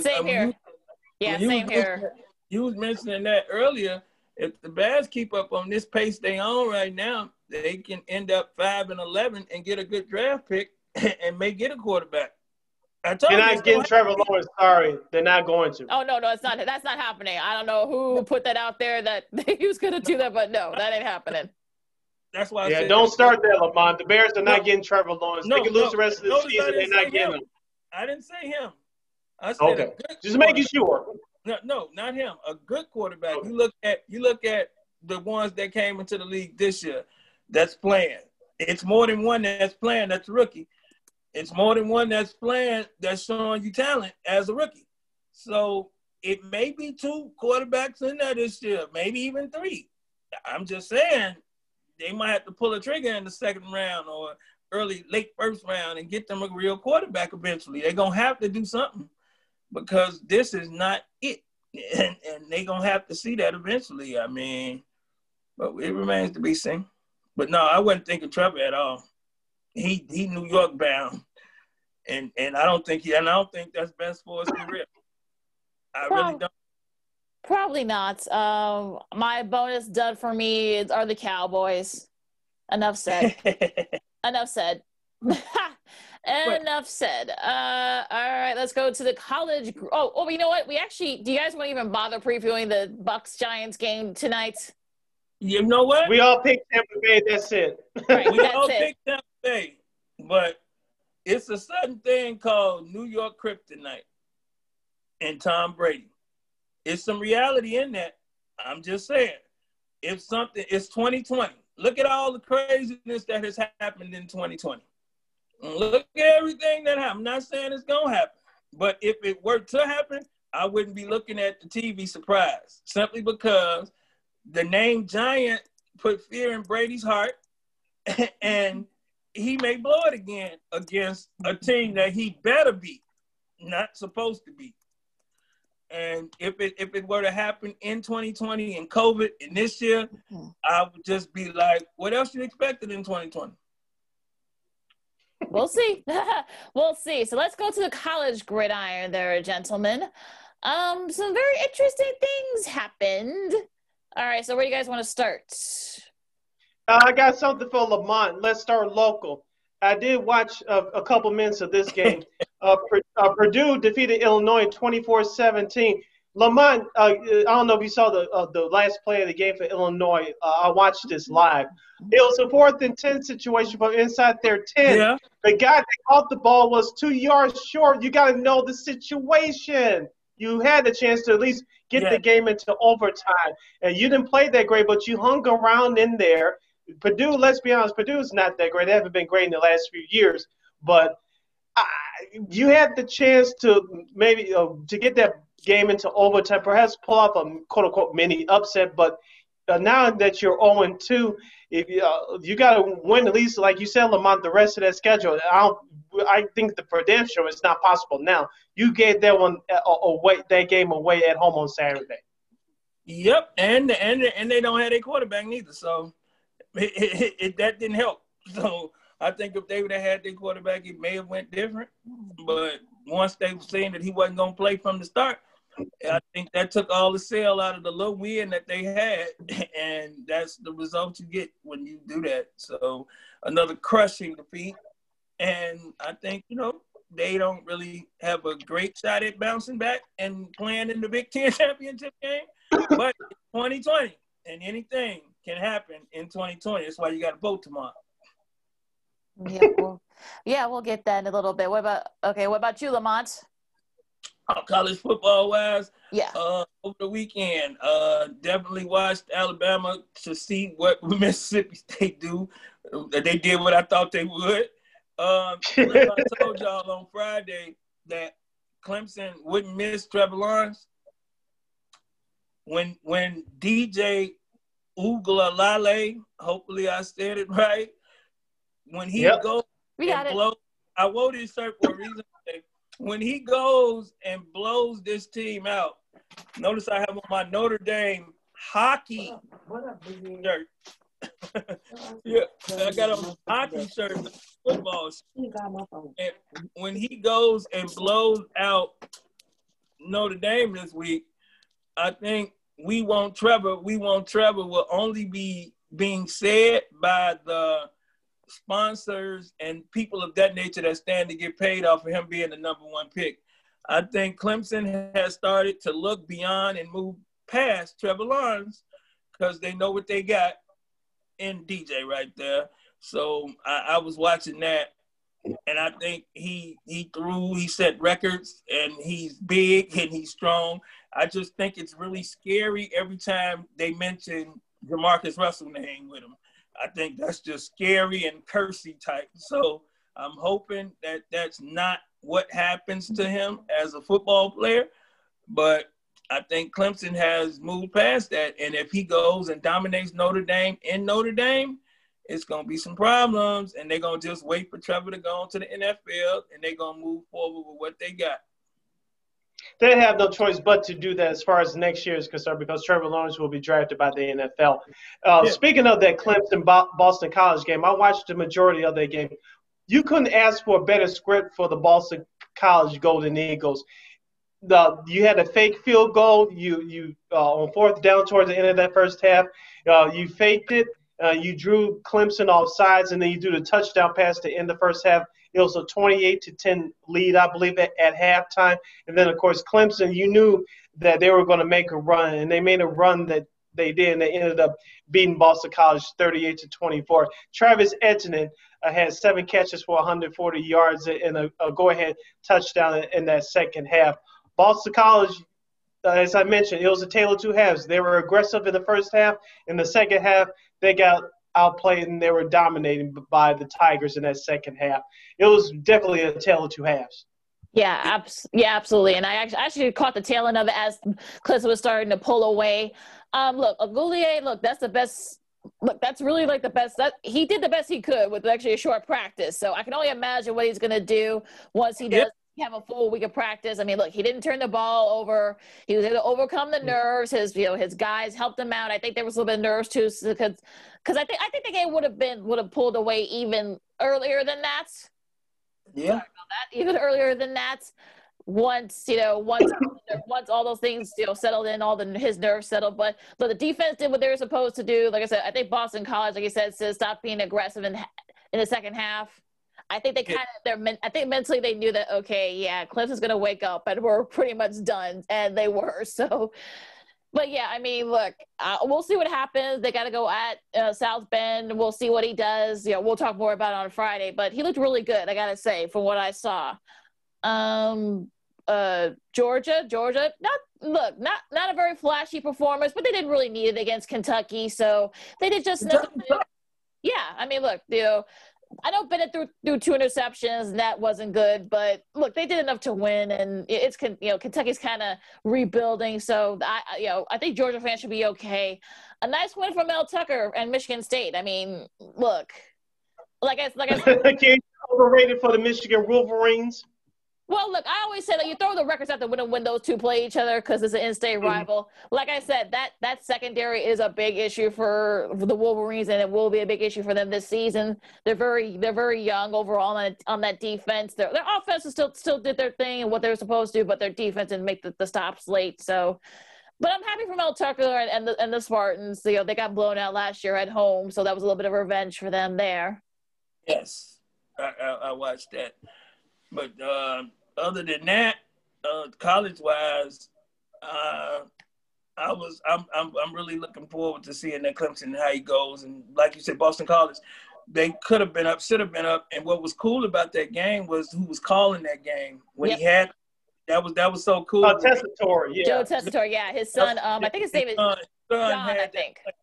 Same um, here. You, yeah, you same here. mentioning- You was mentioning that earlier. If the Bears keep up on this pace they on right now, they can end up five and eleven and get a good draft pick and may get a quarterback. I told They're not it's getting gonna Trevor happen. Lawrence. Sorry, they're not going to. Oh no, no, it's not. That's not happening. I don't know who put that out there that he was gonna do that, but no, that ain't happening. That's why I Yeah, said don't start there, Lamont. The Bears are not getting Trevor Lawrence. No, they can lose no. the rest of the season. They're say getting him. him. I didn't say him. I said Okay. Just making sure. No, no, not him. A good quarterback. Okay. You look at you look at the ones that came into the league this year that's playing. It's more than one that's playing that's a rookie. It's more than one that's playing that's showing you talent as a rookie. So it may be two quarterbacks in there this year, maybe even three. I'm just saying they might have to pull a trigger in the second round or early, late first round and get them a real quarterback eventually. They're gonna have to do something because this is not it. And, and they're gonna have to see that eventually. I mean, but it remains to be seen. But no, I wouldn't think of Trevor at all. He he New York bound. And and I don't think he and I don't think that's best for his career. I really don't. Probably not. Um, my bonus dud for me is, are the Cowboys. Enough said. Enough said. Enough said. Uh, all right, let's go to the college. gr- Oh, oh, you know what? We actually. Do you guys want to even bother previewing the Bucks Giants game tonight? you know what? We all picked Tampa Bay. That's it. Right. we That's all it. picked Tampa Bay, but it's a sudden thing called New York Kryptonite and Tom Brady. It's some reality in that. I'm just saying, if something, it's 2020. Look at all the craziness that has happened in 2020. Look at everything that happened. I'm not saying it's gonna happen, but if it were to happen, I wouldn't be looking at the TV surprise simply because the name Giant put fear in Brady's heart, and he may blow it again against a team that he better beat, not supposed to beat. And if it if it were to happen in 2020 and COVID and this year, I would just be like, what else you expected in 2020? We'll see. we'll see. So let's go to the college gridiron there, gentlemen. Um, some very interesting things happened. All right, so where do you guys want to start? Uh, I got something for Lamont. Let's start local. I did watch a, a couple minutes of this game. uh, uh, Purdue defeated Illinois 24-17. Lamont, uh, I don't know if you saw the uh, the last play of the game for Illinois. Uh, I watched this live. It was a fourth and ten situation from inside their ten. Yeah, The guy that caught the ball was two yards short. You got to know the situation. You had the chance to at least get Yeah. the game into overtime, and you didn't play that great, but you hung around in there. Purdue, let's be honest, Purdue is not that great. They haven't been great in the last few years, but I, you had the chance to maybe uh, to get that game into overtime, perhaps pull off a quote unquote mini upset. But uh, now that you're 0 2, if you, uh, you got to win at least, like you said, Lamont, the rest of that schedule. I don't. I think the sure it's not possible now. You gave that one uh, away, that game away at home on Saturday. Yep, and and and they don't have a quarterback neither, so it, it, it, that didn't help. So I think if they would have had their quarterback, it may have went different. But once they were saying that he wasn't going to play from the start, I think that took all the sail out of the little win that they had, and that's the result you get when you do that. So another crushing defeat, and I think you know they don't really have a great shot at bouncing back and playing in the Big Ten championship game. But 2020, and anything can happen in 2020. That's why you got to vote tomorrow. Yeah, we'll, yeah, we'll get that in a little bit. What about okay? What about you, Lamont? Uh, college football wise, Yeah. uh, over the weekend, uh, definitely watched Alabama to see what Mississippi State do. Uh, They did what I thought they would. Um, I told y'all on Friday that Clemson wouldn't miss Trevor Lawrence. When when DJ Ugalalale, hopefully I said it right, when he Yep. goes We got and it. I wore this shirt for a reason. When he goes and blows this team out, notice I have on my Notre Dame hockey shirt. yeah, I got a hockey shirt football. And when he goes and blows out Notre Dame this week, I think we want Trevor. We want Trevor will only be being said by the sponsors and people of that nature that stand to get paid off of him being the number one pick. I think Clemson has started to look beyond and move past Trevor Lawrence because they know what they got in DJ right there. So I, I was watching that and I think he he threw, he set records, and he's big and he's strong. I just think it's really scary every time they mention JaMarcus Russell name with him. I think that's just scary and cursy type. So I'm hoping that that's not what happens to him as a football player, but I think Clemson has moved past that. And if he goes and dominates Notre Dame in Notre Dame, it's gonna be some problems, and they're gonna just wait for Trevor to go on to the NFL, and they're gonna move forward with what they got. They have no choice but to do that as far as next year is concerned, because Trevor Lawrence will be drafted by the NFL. Uh, yeah. Speaking of that Clemson Boston College game, I watched the majority of that game. You couldn't ask for a better script for the Boston College Golden Eagles. The you had a fake field goal. You you uh, on fourth down towards the end of that first half. Uh, you faked it uh, you drew Clemson off sides, and then you do the touchdown pass to end the first half. It was a 28 to 10 lead, I believe, at, at halftime. And then, of course, Clemson, you knew that they were going to make a run, and they made a run that they did, and they ended up beating Boston College 38 to 24. Travis Etienne uh, had seven catches for 140 yards and a, a go-ahead touchdown in, in that second half. Boston College, uh, as I mentioned, it was a tale of two halves. They were aggressive in the first half. In the second half, they got outplayed and they were dominated by the Tigers in that second half. It was definitely a tale of two halves. Yeah, abs- yeah, absolutely. And I actually, actually caught the tail end of it as Clemson was starting to pull away. Um, look, Oguleye, look, that's the best. Look, that's really like the best. That he did the best he could with actually a short practice. So I can only imagine what he's going to do once he does have a full week of practice. I mean, look, he didn't turn the ball over. He was able to overcome the nerves. His, you know, his guys helped him out. I think there was a little bit of nerves too, because, because I think I think the game would have been would have pulled away even earlier than that. Yeah, that even earlier than that. Once you know, once once all those things you know settled in, all the his nerves settled. But but the defense did what they were supposed to do. Like I said, I think Boston College, like you said, said stop being aggressive in in the second half I think they kind of they're I think mentally they knew that okay, yeah, Clemson's gonna wake up and we're pretty much done, and they were. So, but yeah, I mean, look, uh, we'll see what happens. They got to go at uh, South Bend. We'll see what he does. You know, we'll talk more about it on Friday. But he looked really good. I gotta say, from what I saw. Um, uh, Georgia, Georgia, not look, not not a very flashy performance, but they didn't really need it against Kentucky, so they did just. Yeah, I mean, look, you know, I know Bennett threw, threw two interceptions, and that wasn't good. But look, they did enough to win, and it's you know Kentucky's kind of rebuilding. So I you know I think Georgia fans should be okay. A nice win from Mel Tucker and Michigan State. I mean, look, like I like I said, overrated for the Michigan Wolverines. Well, look, I always say that you throw the records out the window when those two play each other because it's an in-state mm-hmm. rival. Like I said, that that secondary is a big issue for, the Wolverines, and it will be a big issue for them this season. They're very they're very young overall on, on that defense. Their their offense still still did their thing and what they were supposed to, but their defense didn't make the, the stops late. So, but I'm happy for Mel Tucker and, and the and the Spartans. You know, they got blown out last year at home, so that was a little bit of revenge for them there. Yes, I, I, I watched that. But uh, other than that, uh, college wise, uh, I was I'm, I'm I'm really looking forward to seeing that Clemson how he goes. And like you said, Boston College, they could have been up, should have been up. And what was cool about that game was who was calling that game when yep. he had. That was that was so cool. Oh, Tessitore, yeah. Joe Tessitore, yeah. His son, um, I think his name is son, son John, I think. That,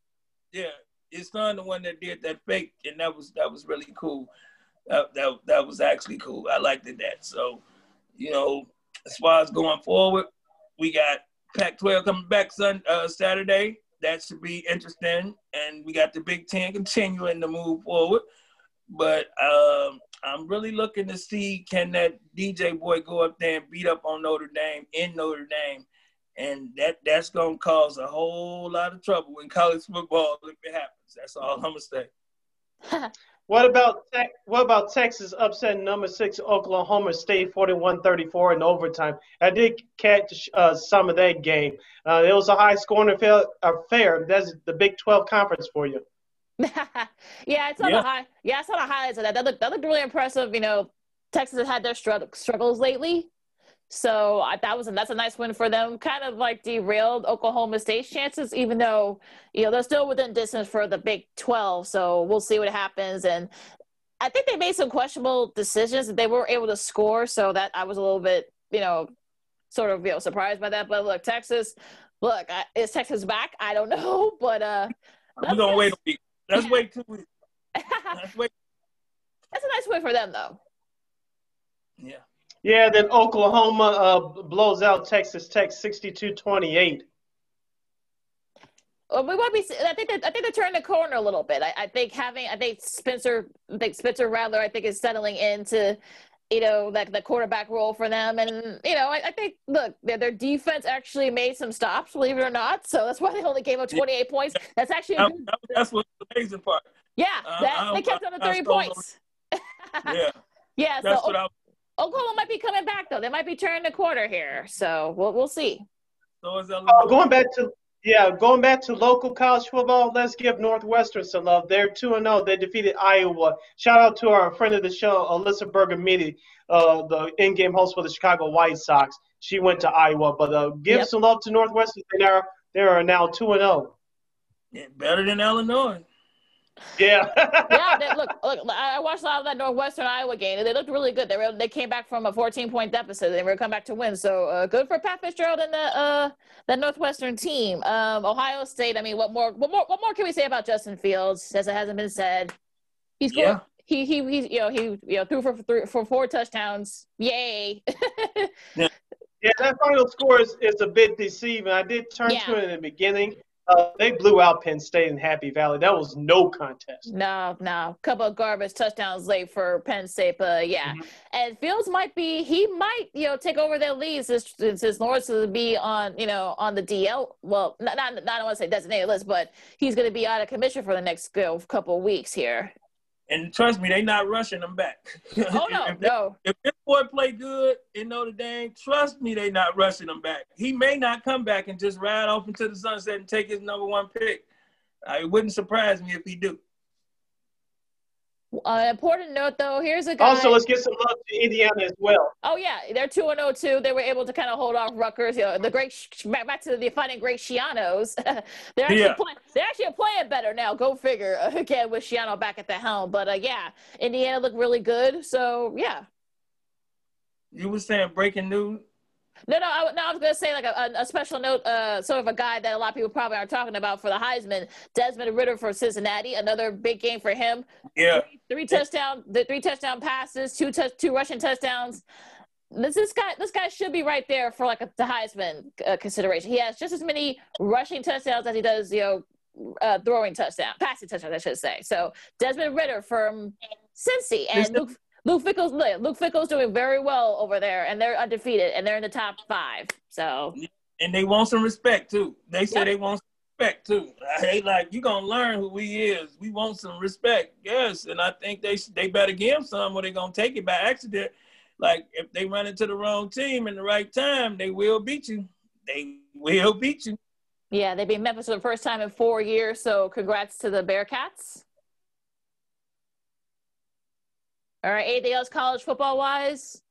yeah, his son, the one that did that fake, and that was that was really cool that, that, that was actually cool. I liked it that. So, you know, as far as going forward, we got Pac-12 coming back Sun uh, Saturday. That should be interesting, and we got the Big Ten continuing to move forward. But um, I'm really looking to see can that DJ boy go up there and beat up on Notre Dame in Notre Dame, and that that's gonna cause a whole lot of trouble in college football if it happens. That's all I'm gonna say. What about what about Texas upsetting number six Oklahoma State 41-34 in overtime? I did catch uh, some of that game. Uh, it was a high scoring affair. That's the Big 12 conference for you. yeah, it's on yeah. the high. Yeah, I saw the highlights of that. That looked, that looked really impressive. You know, Texas has had their struggles lately, so I, that was a, that's a nice win for them. Kind of like derailed Oklahoma State's chances, even though you know they're still within distance for the Big Twelve. So we'll see what happens. And I think they made some questionable decisions that they were able to score. So that I was a little bit you know sort of you know surprised by that. But look, Texas, look, I, is Texas back? I don't know, but uh, we're gonna wait a week. Let's wait two weeks. Let's wait. That's a nice win for them, though. Yeah. Yeah, then Oklahoma uh, blows out Texas Tech 62-28. Well, we might be. I think that I think they're turning the corner a little bit. I, I think having. I think Spencer. I think Spencer Rattler. I think is settling into, you know, like the quarterback role for them. And you know, I, I think look, their, their, defense actually made some stops, believe it or not. So that's why they only gave up 28 points. That's actually. That, that's what's the amazing part. Yeah, uh, that, they kept under 30 points. yeah. Yeah. That's so, what I Oklahoma might be coming back though. They might be turning the quarter here, so we'll we'll see. So is that uh, going back to yeah, going back to local college football. Let's give Northwestern some love. They're two and zero. Oh. They defeated Iowa. Shout out to our friend of the show, Alyssa Bergamini, uh, the in-game host for the Chicago White Sox. She went to Iowa, but uh, give yep. some love to Northwestern. They are they are now two and zero. Oh. Better than Illinois. Yeah. yeah. They, look, look. I watched a lot of that Northwestern Iowa game, and they looked really good. They were, they came back from a 14 point deficit. And they were come back to win. So uh, good for Pat Fitzgerald and the uh, the Northwestern team. Um, Ohio State. I mean, what more? What more? What more can we say about Justin Fields? As it hasn't been said, he's yeah. He he he. You know he you know threw for three, for four touchdowns. Yay. yeah. Yeah, that final score is, is a bit deceiving. I did turn yeah. to it in the beginning uh, they blew out Penn State in Happy Valley. That was no contest. No, no. Couple of garbage touchdowns late for Penn State, but yeah. Mm-hmm. And Fields might be, he might, you know, take over their lead since, since Lawrence will be on, you know, on the DL. Well, not, not, not I don't want to say designated list, but he's going to be out of commission for the next you know, couple of weeks here. And trust me, they not rushing them back. Oh no, if, no. If this boy play good in Notre Dame, trust me, they not rushing him back. He may not come back and just ride off into the sunset and take his number one pick. Uh, it wouldn't surprise me if he do. Uh, important note though, here's a guy. Also, let's get some love to Indiana as well. Oh yeah, they're two and zero oh too. They were able to kind of hold off Rutgers. You know, the great back, back to the defining great Schianos. they're actually yeah. playing. They're actually playing better now. Go figure. Again with Schiano back at the helm. But uh, yeah, Indiana looked really good. So yeah. You were saying breaking news. No, no, I, no. I was going to say like a, a, special note, uh, sort of a guy that a lot of people probably aren't talking about for the Heisman. Desmond Ridder for Cincinnati, another big game for him. Yeah, three, three touchdown, the three touchdown passes, two touch, two rushing touchdowns. This, this guy, this guy should be right there for like a, the Heisman uh, consideration. He has just as many rushing touchdowns as he does, you know, uh, throwing touchdown, passing touchdowns, I should say. So Desmond Ridder from Cincy and Luke. Luke Fickell's Luke Fickell's doing very well over there, and they're undefeated, and they're in the top five. So, and they want some respect too. They say yep. they want respect too. Hey, like you gonna learn who he is. We want some respect, yes. And I think they they better give him some, or they gonna take it by accident. Like if they run into the wrong team in the right time, they will beat you. They will beat you. Yeah, they beat Memphis for the first time in four years. So congrats to the Bearcats. All right. Anything else college football wise?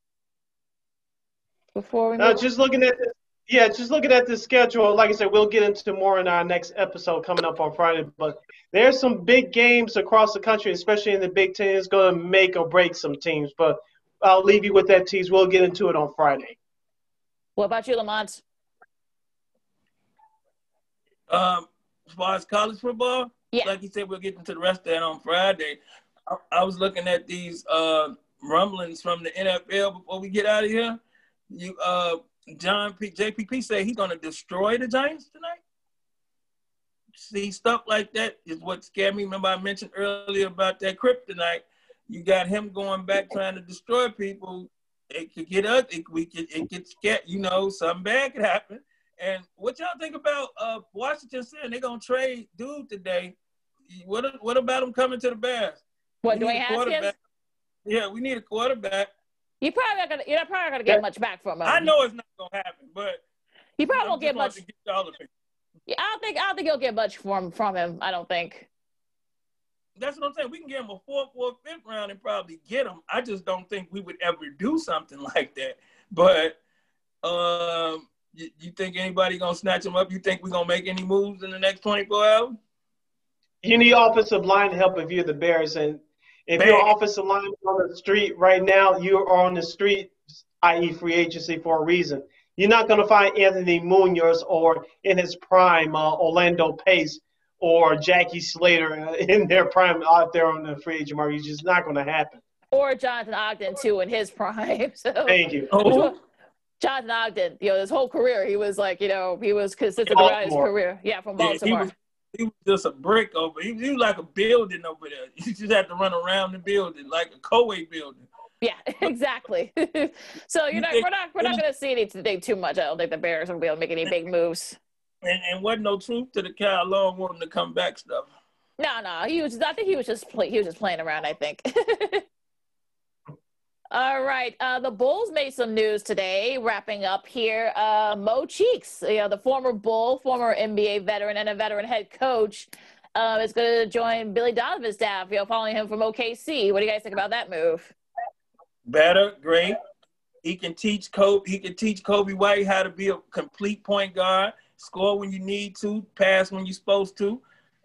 Before we uh, just looking at this, yeah, just looking at the schedule. Like I said, we'll get into more in our next episode coming up on Friday. But there's some big games across the country, especially in the Big Ten. It's going to make or break some teams. But I'll leave you with that tease. We'll get into it on Friday. What about you, Lamont? Um, as far as college football, yeah. like you said, we'll get into the rest of that on Friday. I, was looking at these uh, rumblings from the NFL before we get out of here. You, uh, John P. JPP said he's going to destroy the Giants tonight. See, stuff like that is what scared me. Remember, I mentioned earlier about that kryptonite. You got him going back trying to destroy people. It could get us. It, we could. It gets scared. You know, something bad could happen. And what y'all think about uh, Washington saying they're gonna trade dude today? What What about him coming to the Bears? What do We need Dwayne a Haskins? Yeah, we need a quarterback. You probably not gonna. You're not probably not gonna get Yeah. much back from him. I know it's not gonna happen, but He probably I won't just get much. to get y'all opinion. Yeah, I don't think. I don't think you'll get much from from him. I don't think. That's what I'm saying. We can give him a fourth or fifth round and probably get him. I just don't think we would ever do something like that. But um, you, you think anybody gonna snatch him up? You think we gonna make any moves in the next 24 hours? You need offensive line help if you're the Bears, and if Bad. your offensive line is on the street right now, you are on the street, i.e., free agency for a reason. You're not going to find Anthony Munoz or in his prime uh, Orlando Pace or Jackie Slater uh, in their prime out there on the free agent market. It's just not going to happen. Or Jonathan Ogden too in his prime. So Thank you. Oh, Jonathan Ogden, you know, his whole career, he was like, you know, he was consistent throughout his career. Yeah, from yeah, he Baltimore. was, he was just a brick over. He, he was like a building over there. You just had to run around the building like a co-ed building. Yeah, exactly. so you're not, we're not, we're not going to see anything too much. I don't think the Bears will be able to make any big moves. And and wasn't no truth to the Kyle Long wanting to come back stuff. No, no, he was. I think he was just play, he was just playing around. I think. All right, uh, the Bulls made some news today. Wrapping up here, uh, Mo Cheeks, you know, the former Bull, former NBA veteran, and a veteran head coach, uh, is going to join Billy Donovan's staff. You know, following him from OKC. What do you guys think about that move? Better, great. He can teach Coby. He can teach Coby White how to be a complete point guard, score when you need to, pass when you're supposed to.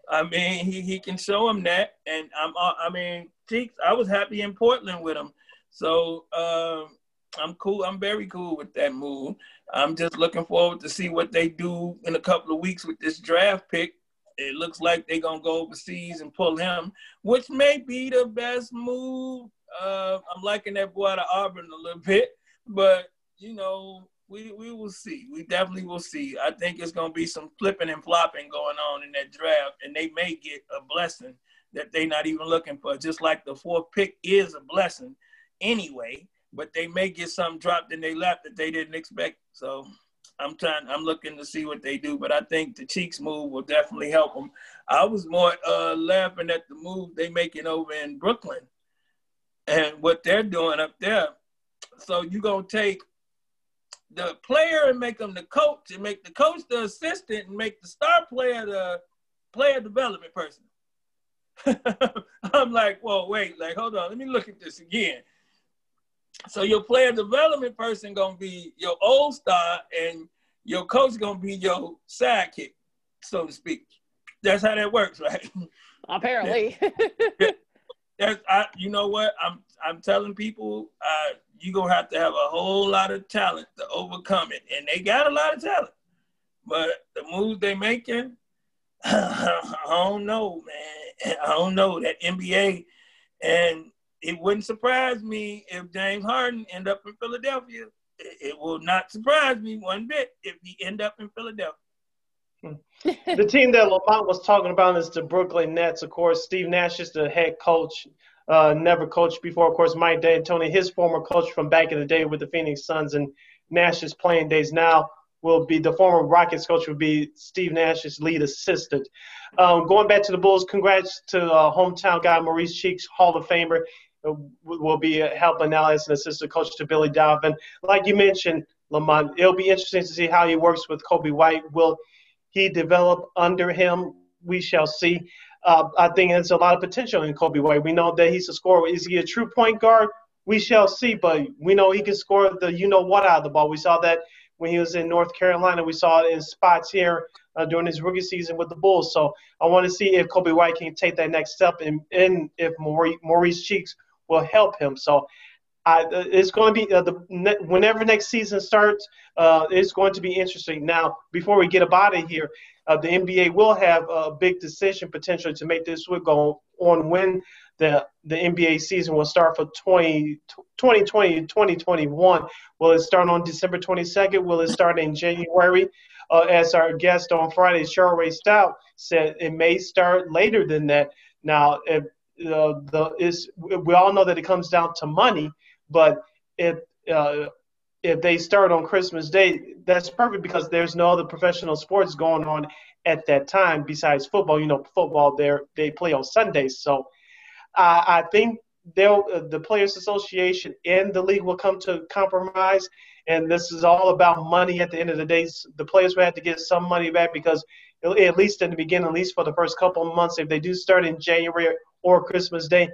I mean, he, he can show him that. And I'm, uh, I mean, Cheeks, I was happy in Portland with him. So um, I'm cool. I'm very cool with that move. I'm just looking forward to see what they do in a couple of weeks with this draft pick. It looks like they're gonna go overseas and pull him, which may be the best move. Uh, I'm liking that boy out of Auburn a little bit, but you know, we we will see. We definitely will see. I think it's gonna be some flipping and flopping going on in that draft, and they may get a blessing that they're not even looking for. Just like the fourth pick is a blessing anyway, but they may get something dropped in their lap that they didn't expect. So I'm trying. I'm looking to see what they do, but I think the Cheeks move will definitely help them. I was more uh, laughing at the move they making over in Brooklyn and what they're doing up there. So you gonna take the player and make them the coach, and make the coach the assistant, and make the star player the player development person. I'm like, well, wait, like, hold on, let me look at this again. So your player development person gonna be your old star, and your coach gonna be your sidekick, so to speak. That's how that works, right? Apparently. That's I, you know what I'm I'm telling people uh, you gonna have to have a whole lot of talent to overcome it, and they got a lot of talent, but the moves they making, I don't know, man. I don't know that NBA, and it wouldn't surprise me if James Harden end up in Philadelphia. It, will not surprise me one bit if he end up in Philadelphia. the team that Lamont was talking about is the Brooklyn Nets. Of course, Steve Nash is the head coach. Uh, never coached before. Of course, Mike D'Antoni, his former coach from back in the day with the Phoenix Suns, and Nash's playing days now will be the former Rockets coach will be Steve Nash's lead assistant. Um, going back to the Bulls, congrats to uh, hometown guy Maurice Cheeks, Hall of Famer, uh, will be helping now as an assistant coach to Billy Donovan. Like you mentioned, Lamont, it'll be interesting to see how he works with Coby White. Will he develop under him? We shall see. Uh, I think there's a lot of potential in Coby White. We know that he's a scorer. Is he a true point guard? We shall see, but we know he can score the you know what out of the ball. We saw that when he was in North Carolina. We saw it in spots here uh, during his rookie season with the Bulls. So I want to see if Coby White can take that next step and, and if Maurice, Maurice Cheeks will help him. So I, it's going to be uh, the whenever next season starts, uh, it's going to be interesting. Now, before we get about it here, uh, the NBA will have a big decision potentially to make this week on when the the NBA season will start for 20, 2020 2021. Will it start on December 22nd? Will it start in January? Uh, as our guest on Friday, Cheryl Raye-Stout said, it may start later than that. Now, if, uh, the is we all know that it comes down to money, but if uh, if they start on Christmas Day, that's perfect because there's no other professional sports going on at that time besides football. You know, football there they play on Sundays, so I think they'll uh, the Players Association and the league will come to compromise. And this is all about money at the end of the day. The players will have to get some money back because, at least in the beginning, at least for the first couple of months, if they do start in January or Christmas Day,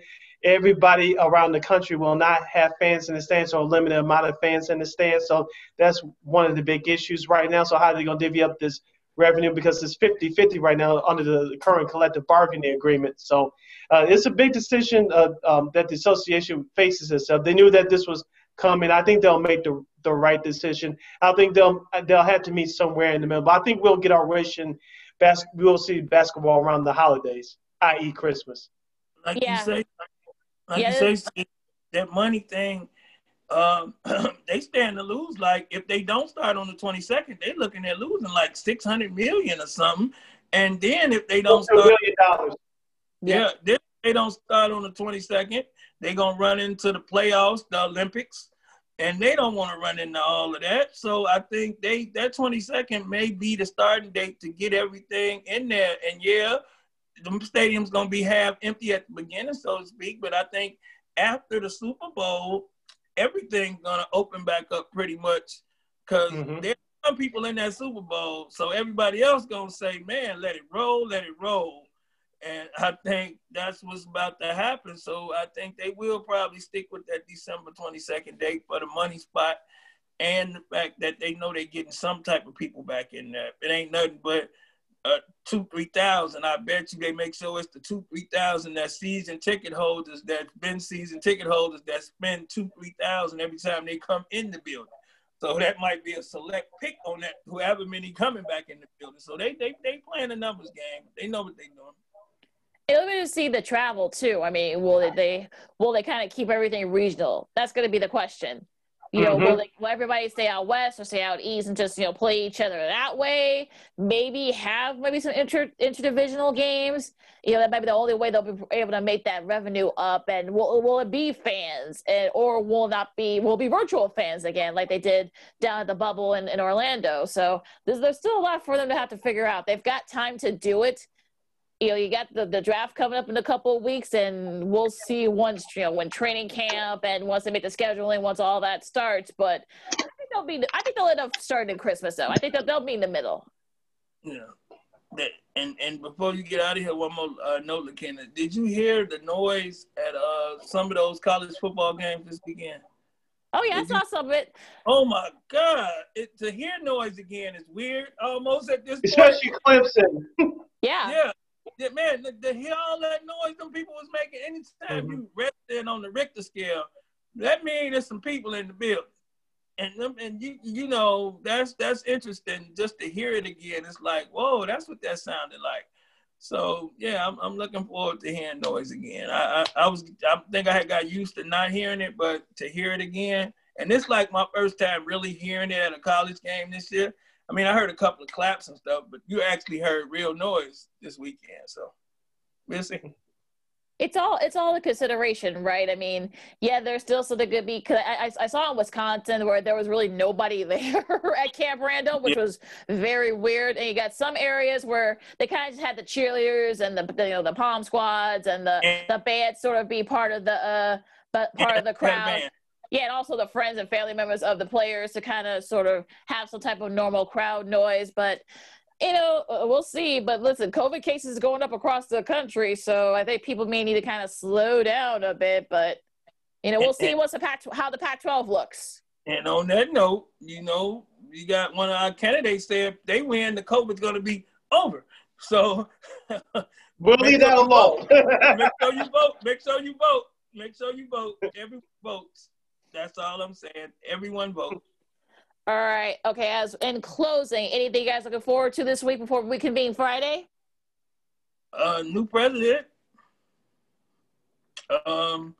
everybody around the country will not have fans in the stands or a limited amount of fans in the stands. So that's one of the big issues right now. So how are they going to divvy up this revenue because it's 50-50 right now under the current collective bargaining agreement. So uh, it's a big decision uh, um, that the association faces itself. They knew that this was coming. I think they'll make the the right decision. I think they'll they'll have to meet somewhere in the middle. But I think we'll get our wish and bas- we'll see basketball around the holidays, i.e., Christmas. Like yeah. you say, like yeah. you say, that money thing um, they stand to lose. Like if they don't start on the 22nd, they're looking at losing like 600 million or something. And then if they don't start, dollars. Yeah, then they don't start on the 22nd, they're gonna run into the playoffs, the Olympics, and they don't want to run into all of that. So I think they that 22nd may be the starting date to get everything in there. And yeah, the stadium's gonna be half empty at the beginning, so to speak. But I think after the Super Bowl, everything's gonna open back up pretty much because mm-hmm. there's some people in that Super Bowl, so everybody else gonna say, "Man, let it roll, let it roll." And I think that's what's about to happen. So I think they will probably stick with that December 22nd date for the money spot and the fact that they know they're getting some type of people back in there. It ain't nothing but uh, two, three thousand. I bet you they make sure it's the two, three thousand that season ticket holders that's been season ticket holders that spend two, three thousand every time they come in the building. So that might be a select pick on that whoever many coming back in the building. So they they they playing a numbers game. They know what they're doing. It'll be to see the travel too. I mean, will they will they kind of keep everything regional? That's going to be the question. You know, mm-hmm. will, they, will everybody stay out west or stay out east and just you know play each other that way? Maybe have maybe some inter interdivisional games. You know, that might be the only way they'll be able to make that revenue up. And will will it be fans and or will not be will be virtual fans again like they did down at the bubble in, in Orlando? So there's there's still a lot for them to have to figure out. They've got time to do it you know, you got the, the draft coming up in a couple of weeks, and we'll see once, you know, when training camp and once they make the scheduling, once all that starts. But I think they'll be, I think they'll end up starting in Christmas, though. I think they'll, they'll be in the middle. Yeah. That, and and before you get out of here, one more uh, note, Lakina. Did you hear the noise at uh, some of those college football games this weekend? Oh yeah, Did I saw you? some of it. Oh my god! It, to hear noise again is weird, almost at this Especially point. Especially Clemson. yeah. Yeah, yeah, man, to, to, hear all that noise them people was making, anytime mm-hmm. you resting on the Richter scale, that means there's some people in the building. And and you you know that's that's interesting just to hear it again. It's like whoa, that's what that sounded like. So yeah, I'm, I'm looking forward to hearing noise again. I, I, I was I think I had got used to not hearing it, but to hear it again, and it's like my first time really hearing it at a college game this year. I mean, I heard a couple of claps and stuff, but you actually heard real noise this weekend. So we'll see. It's all it's all a consideration, right? I mean, yeah, there's still something good because I, I, I, saw in Wisconsin where there was really nobody there at Camp Randall, which yeah. was very weird. And you got some areas where they kind of just had the cheerleaders and the, the you know the pom squads and the and, the band sort of be part of the uh but part of the crowd yeah, and also the friends and family members of the players to kind of sort of have some type of normal crowd noise. But you know, uh, we'll see. But listen, COVID cases is going up across the country, so I think people may need to kind of slow down a bit. But you know, we'll see what's the Pac how the Pac-12 looks. And on that note, you know, you got one of our candidates there. If they win, the COVID's going to be over. So we'll leave that alone. make sure you vote. Make sure you vote. Make sure you vote. Every votes. That's all I'm saying. Everyone vote. All right. Okay. As in closing, anything you guys looking forward to this week before we convene Friday? Uh, new president. Um,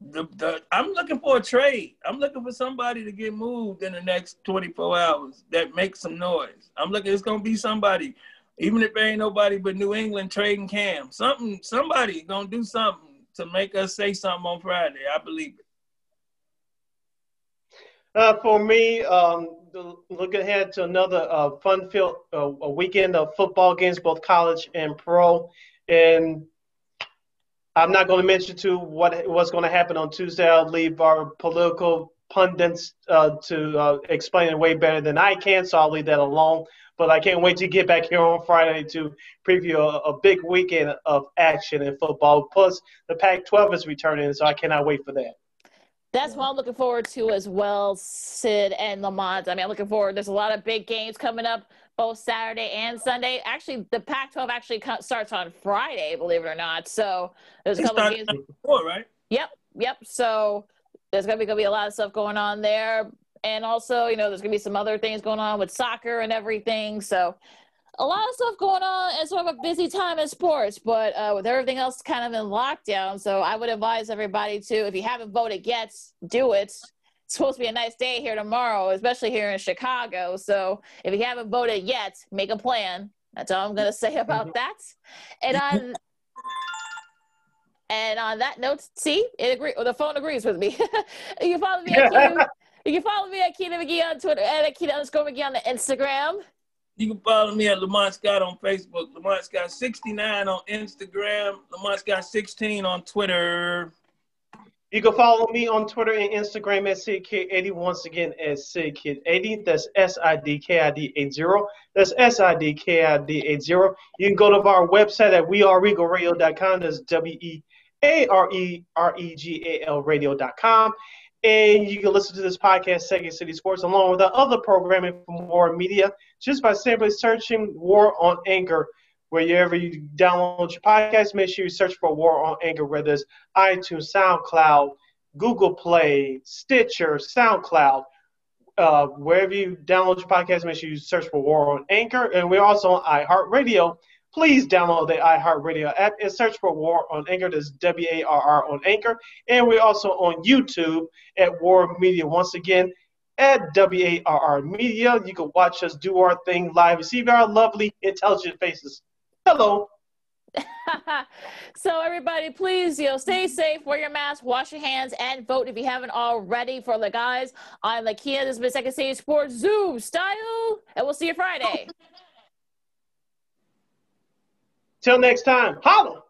the, the I'm looking for a trade. I'm looking for somebody to get moved in the next 24 hours that makes some noise. I'm looking. It's gonna be somebody, even if there ain't nobody but New England trading Cam. Something. Somebody gonna do something to make us say something on Friday. I believe it. Uh, for me, um, look ahead to another uh, fun-filled uh, weekend of football games, both college and pro. And I'm not going to mention to what what's going to happen on Tuesday. I'll leave our political pundits uh, to uh, explain it way better than I can, so I'll leave that alone. But I can't wait to get back here on Friday to preview a, a big weekend of action in football. Plus, the Pac-12 is returning, so I cannot wait for that. That's what I'm looking forward to as well, Sid and Lamont. I mean, I'm looking forward. There's a lot of big games coming up both Saturday and Sunday. Actually, the Pac-12 actually starts on Friday, believe it or not. So there's a couple of games. Before, right? Yep, yep. So there's gonna be gonna be a lot of stuff going on there, and also, you know, there's gonna be some other things going on with soccer and everything. So a lot of stuff going on. It's sort of a busy time in sports, but uh, with everything else kind of in lockdown, so I would advise everybody to, if you haven't voted yet, do it. It's supposed to be a nice day here tomorrow, especially here in Chicago. So if you haven't voted yet, make a plan. That's all I'm going to say about mm-hmm. that. And on and on that note, see, it agree. Well, the phone agrees with me. you follow me. At Keita, you can follow me at Keita McGee on Twitter and at Keita underscore McGee on the Instagram. You can follow me at Lamont Scott on Facebook, Lamont Scott 69 on Instagram, Lamont Scott 16 on Twitter. You can follow me on Twitter and Instagram at SidKid80. Once again, at SidKid80. That's S I D K I D 80. That's S I D K I D 80. You can go to our website at weareregalradio.com. That's W E A R E R E G A L radio.com. And you can listen to this podcast, Second City Sports, along with the other programming from WARR Media, just by simply searching WARR on Anchor wherever you download your podcast. Make sure you search for WARR on Anchor, whether it's iTunes, SoundCloud, Google Play, Stitcher, SoundCloud. Uh, wherever you download your podcast, make sure you search for WARR on Anchor. And we're also on iHeartRadio. Please download the iHeartRadio app and search for WARR on Anchor. That's W A R R on Anchor. And we're also on YouTube at WARR Media. Once again, at WARR Media. You can watch us do our thing live and see our lovely, intelligent faces. Hello. so everybody, please, you know, stay safe, wear your mask, wash your hands, and vote if you haven't already for the guys on the Kia. This has been Second City Sports Zoom style, and we'll see you Friday. Till next time, holla.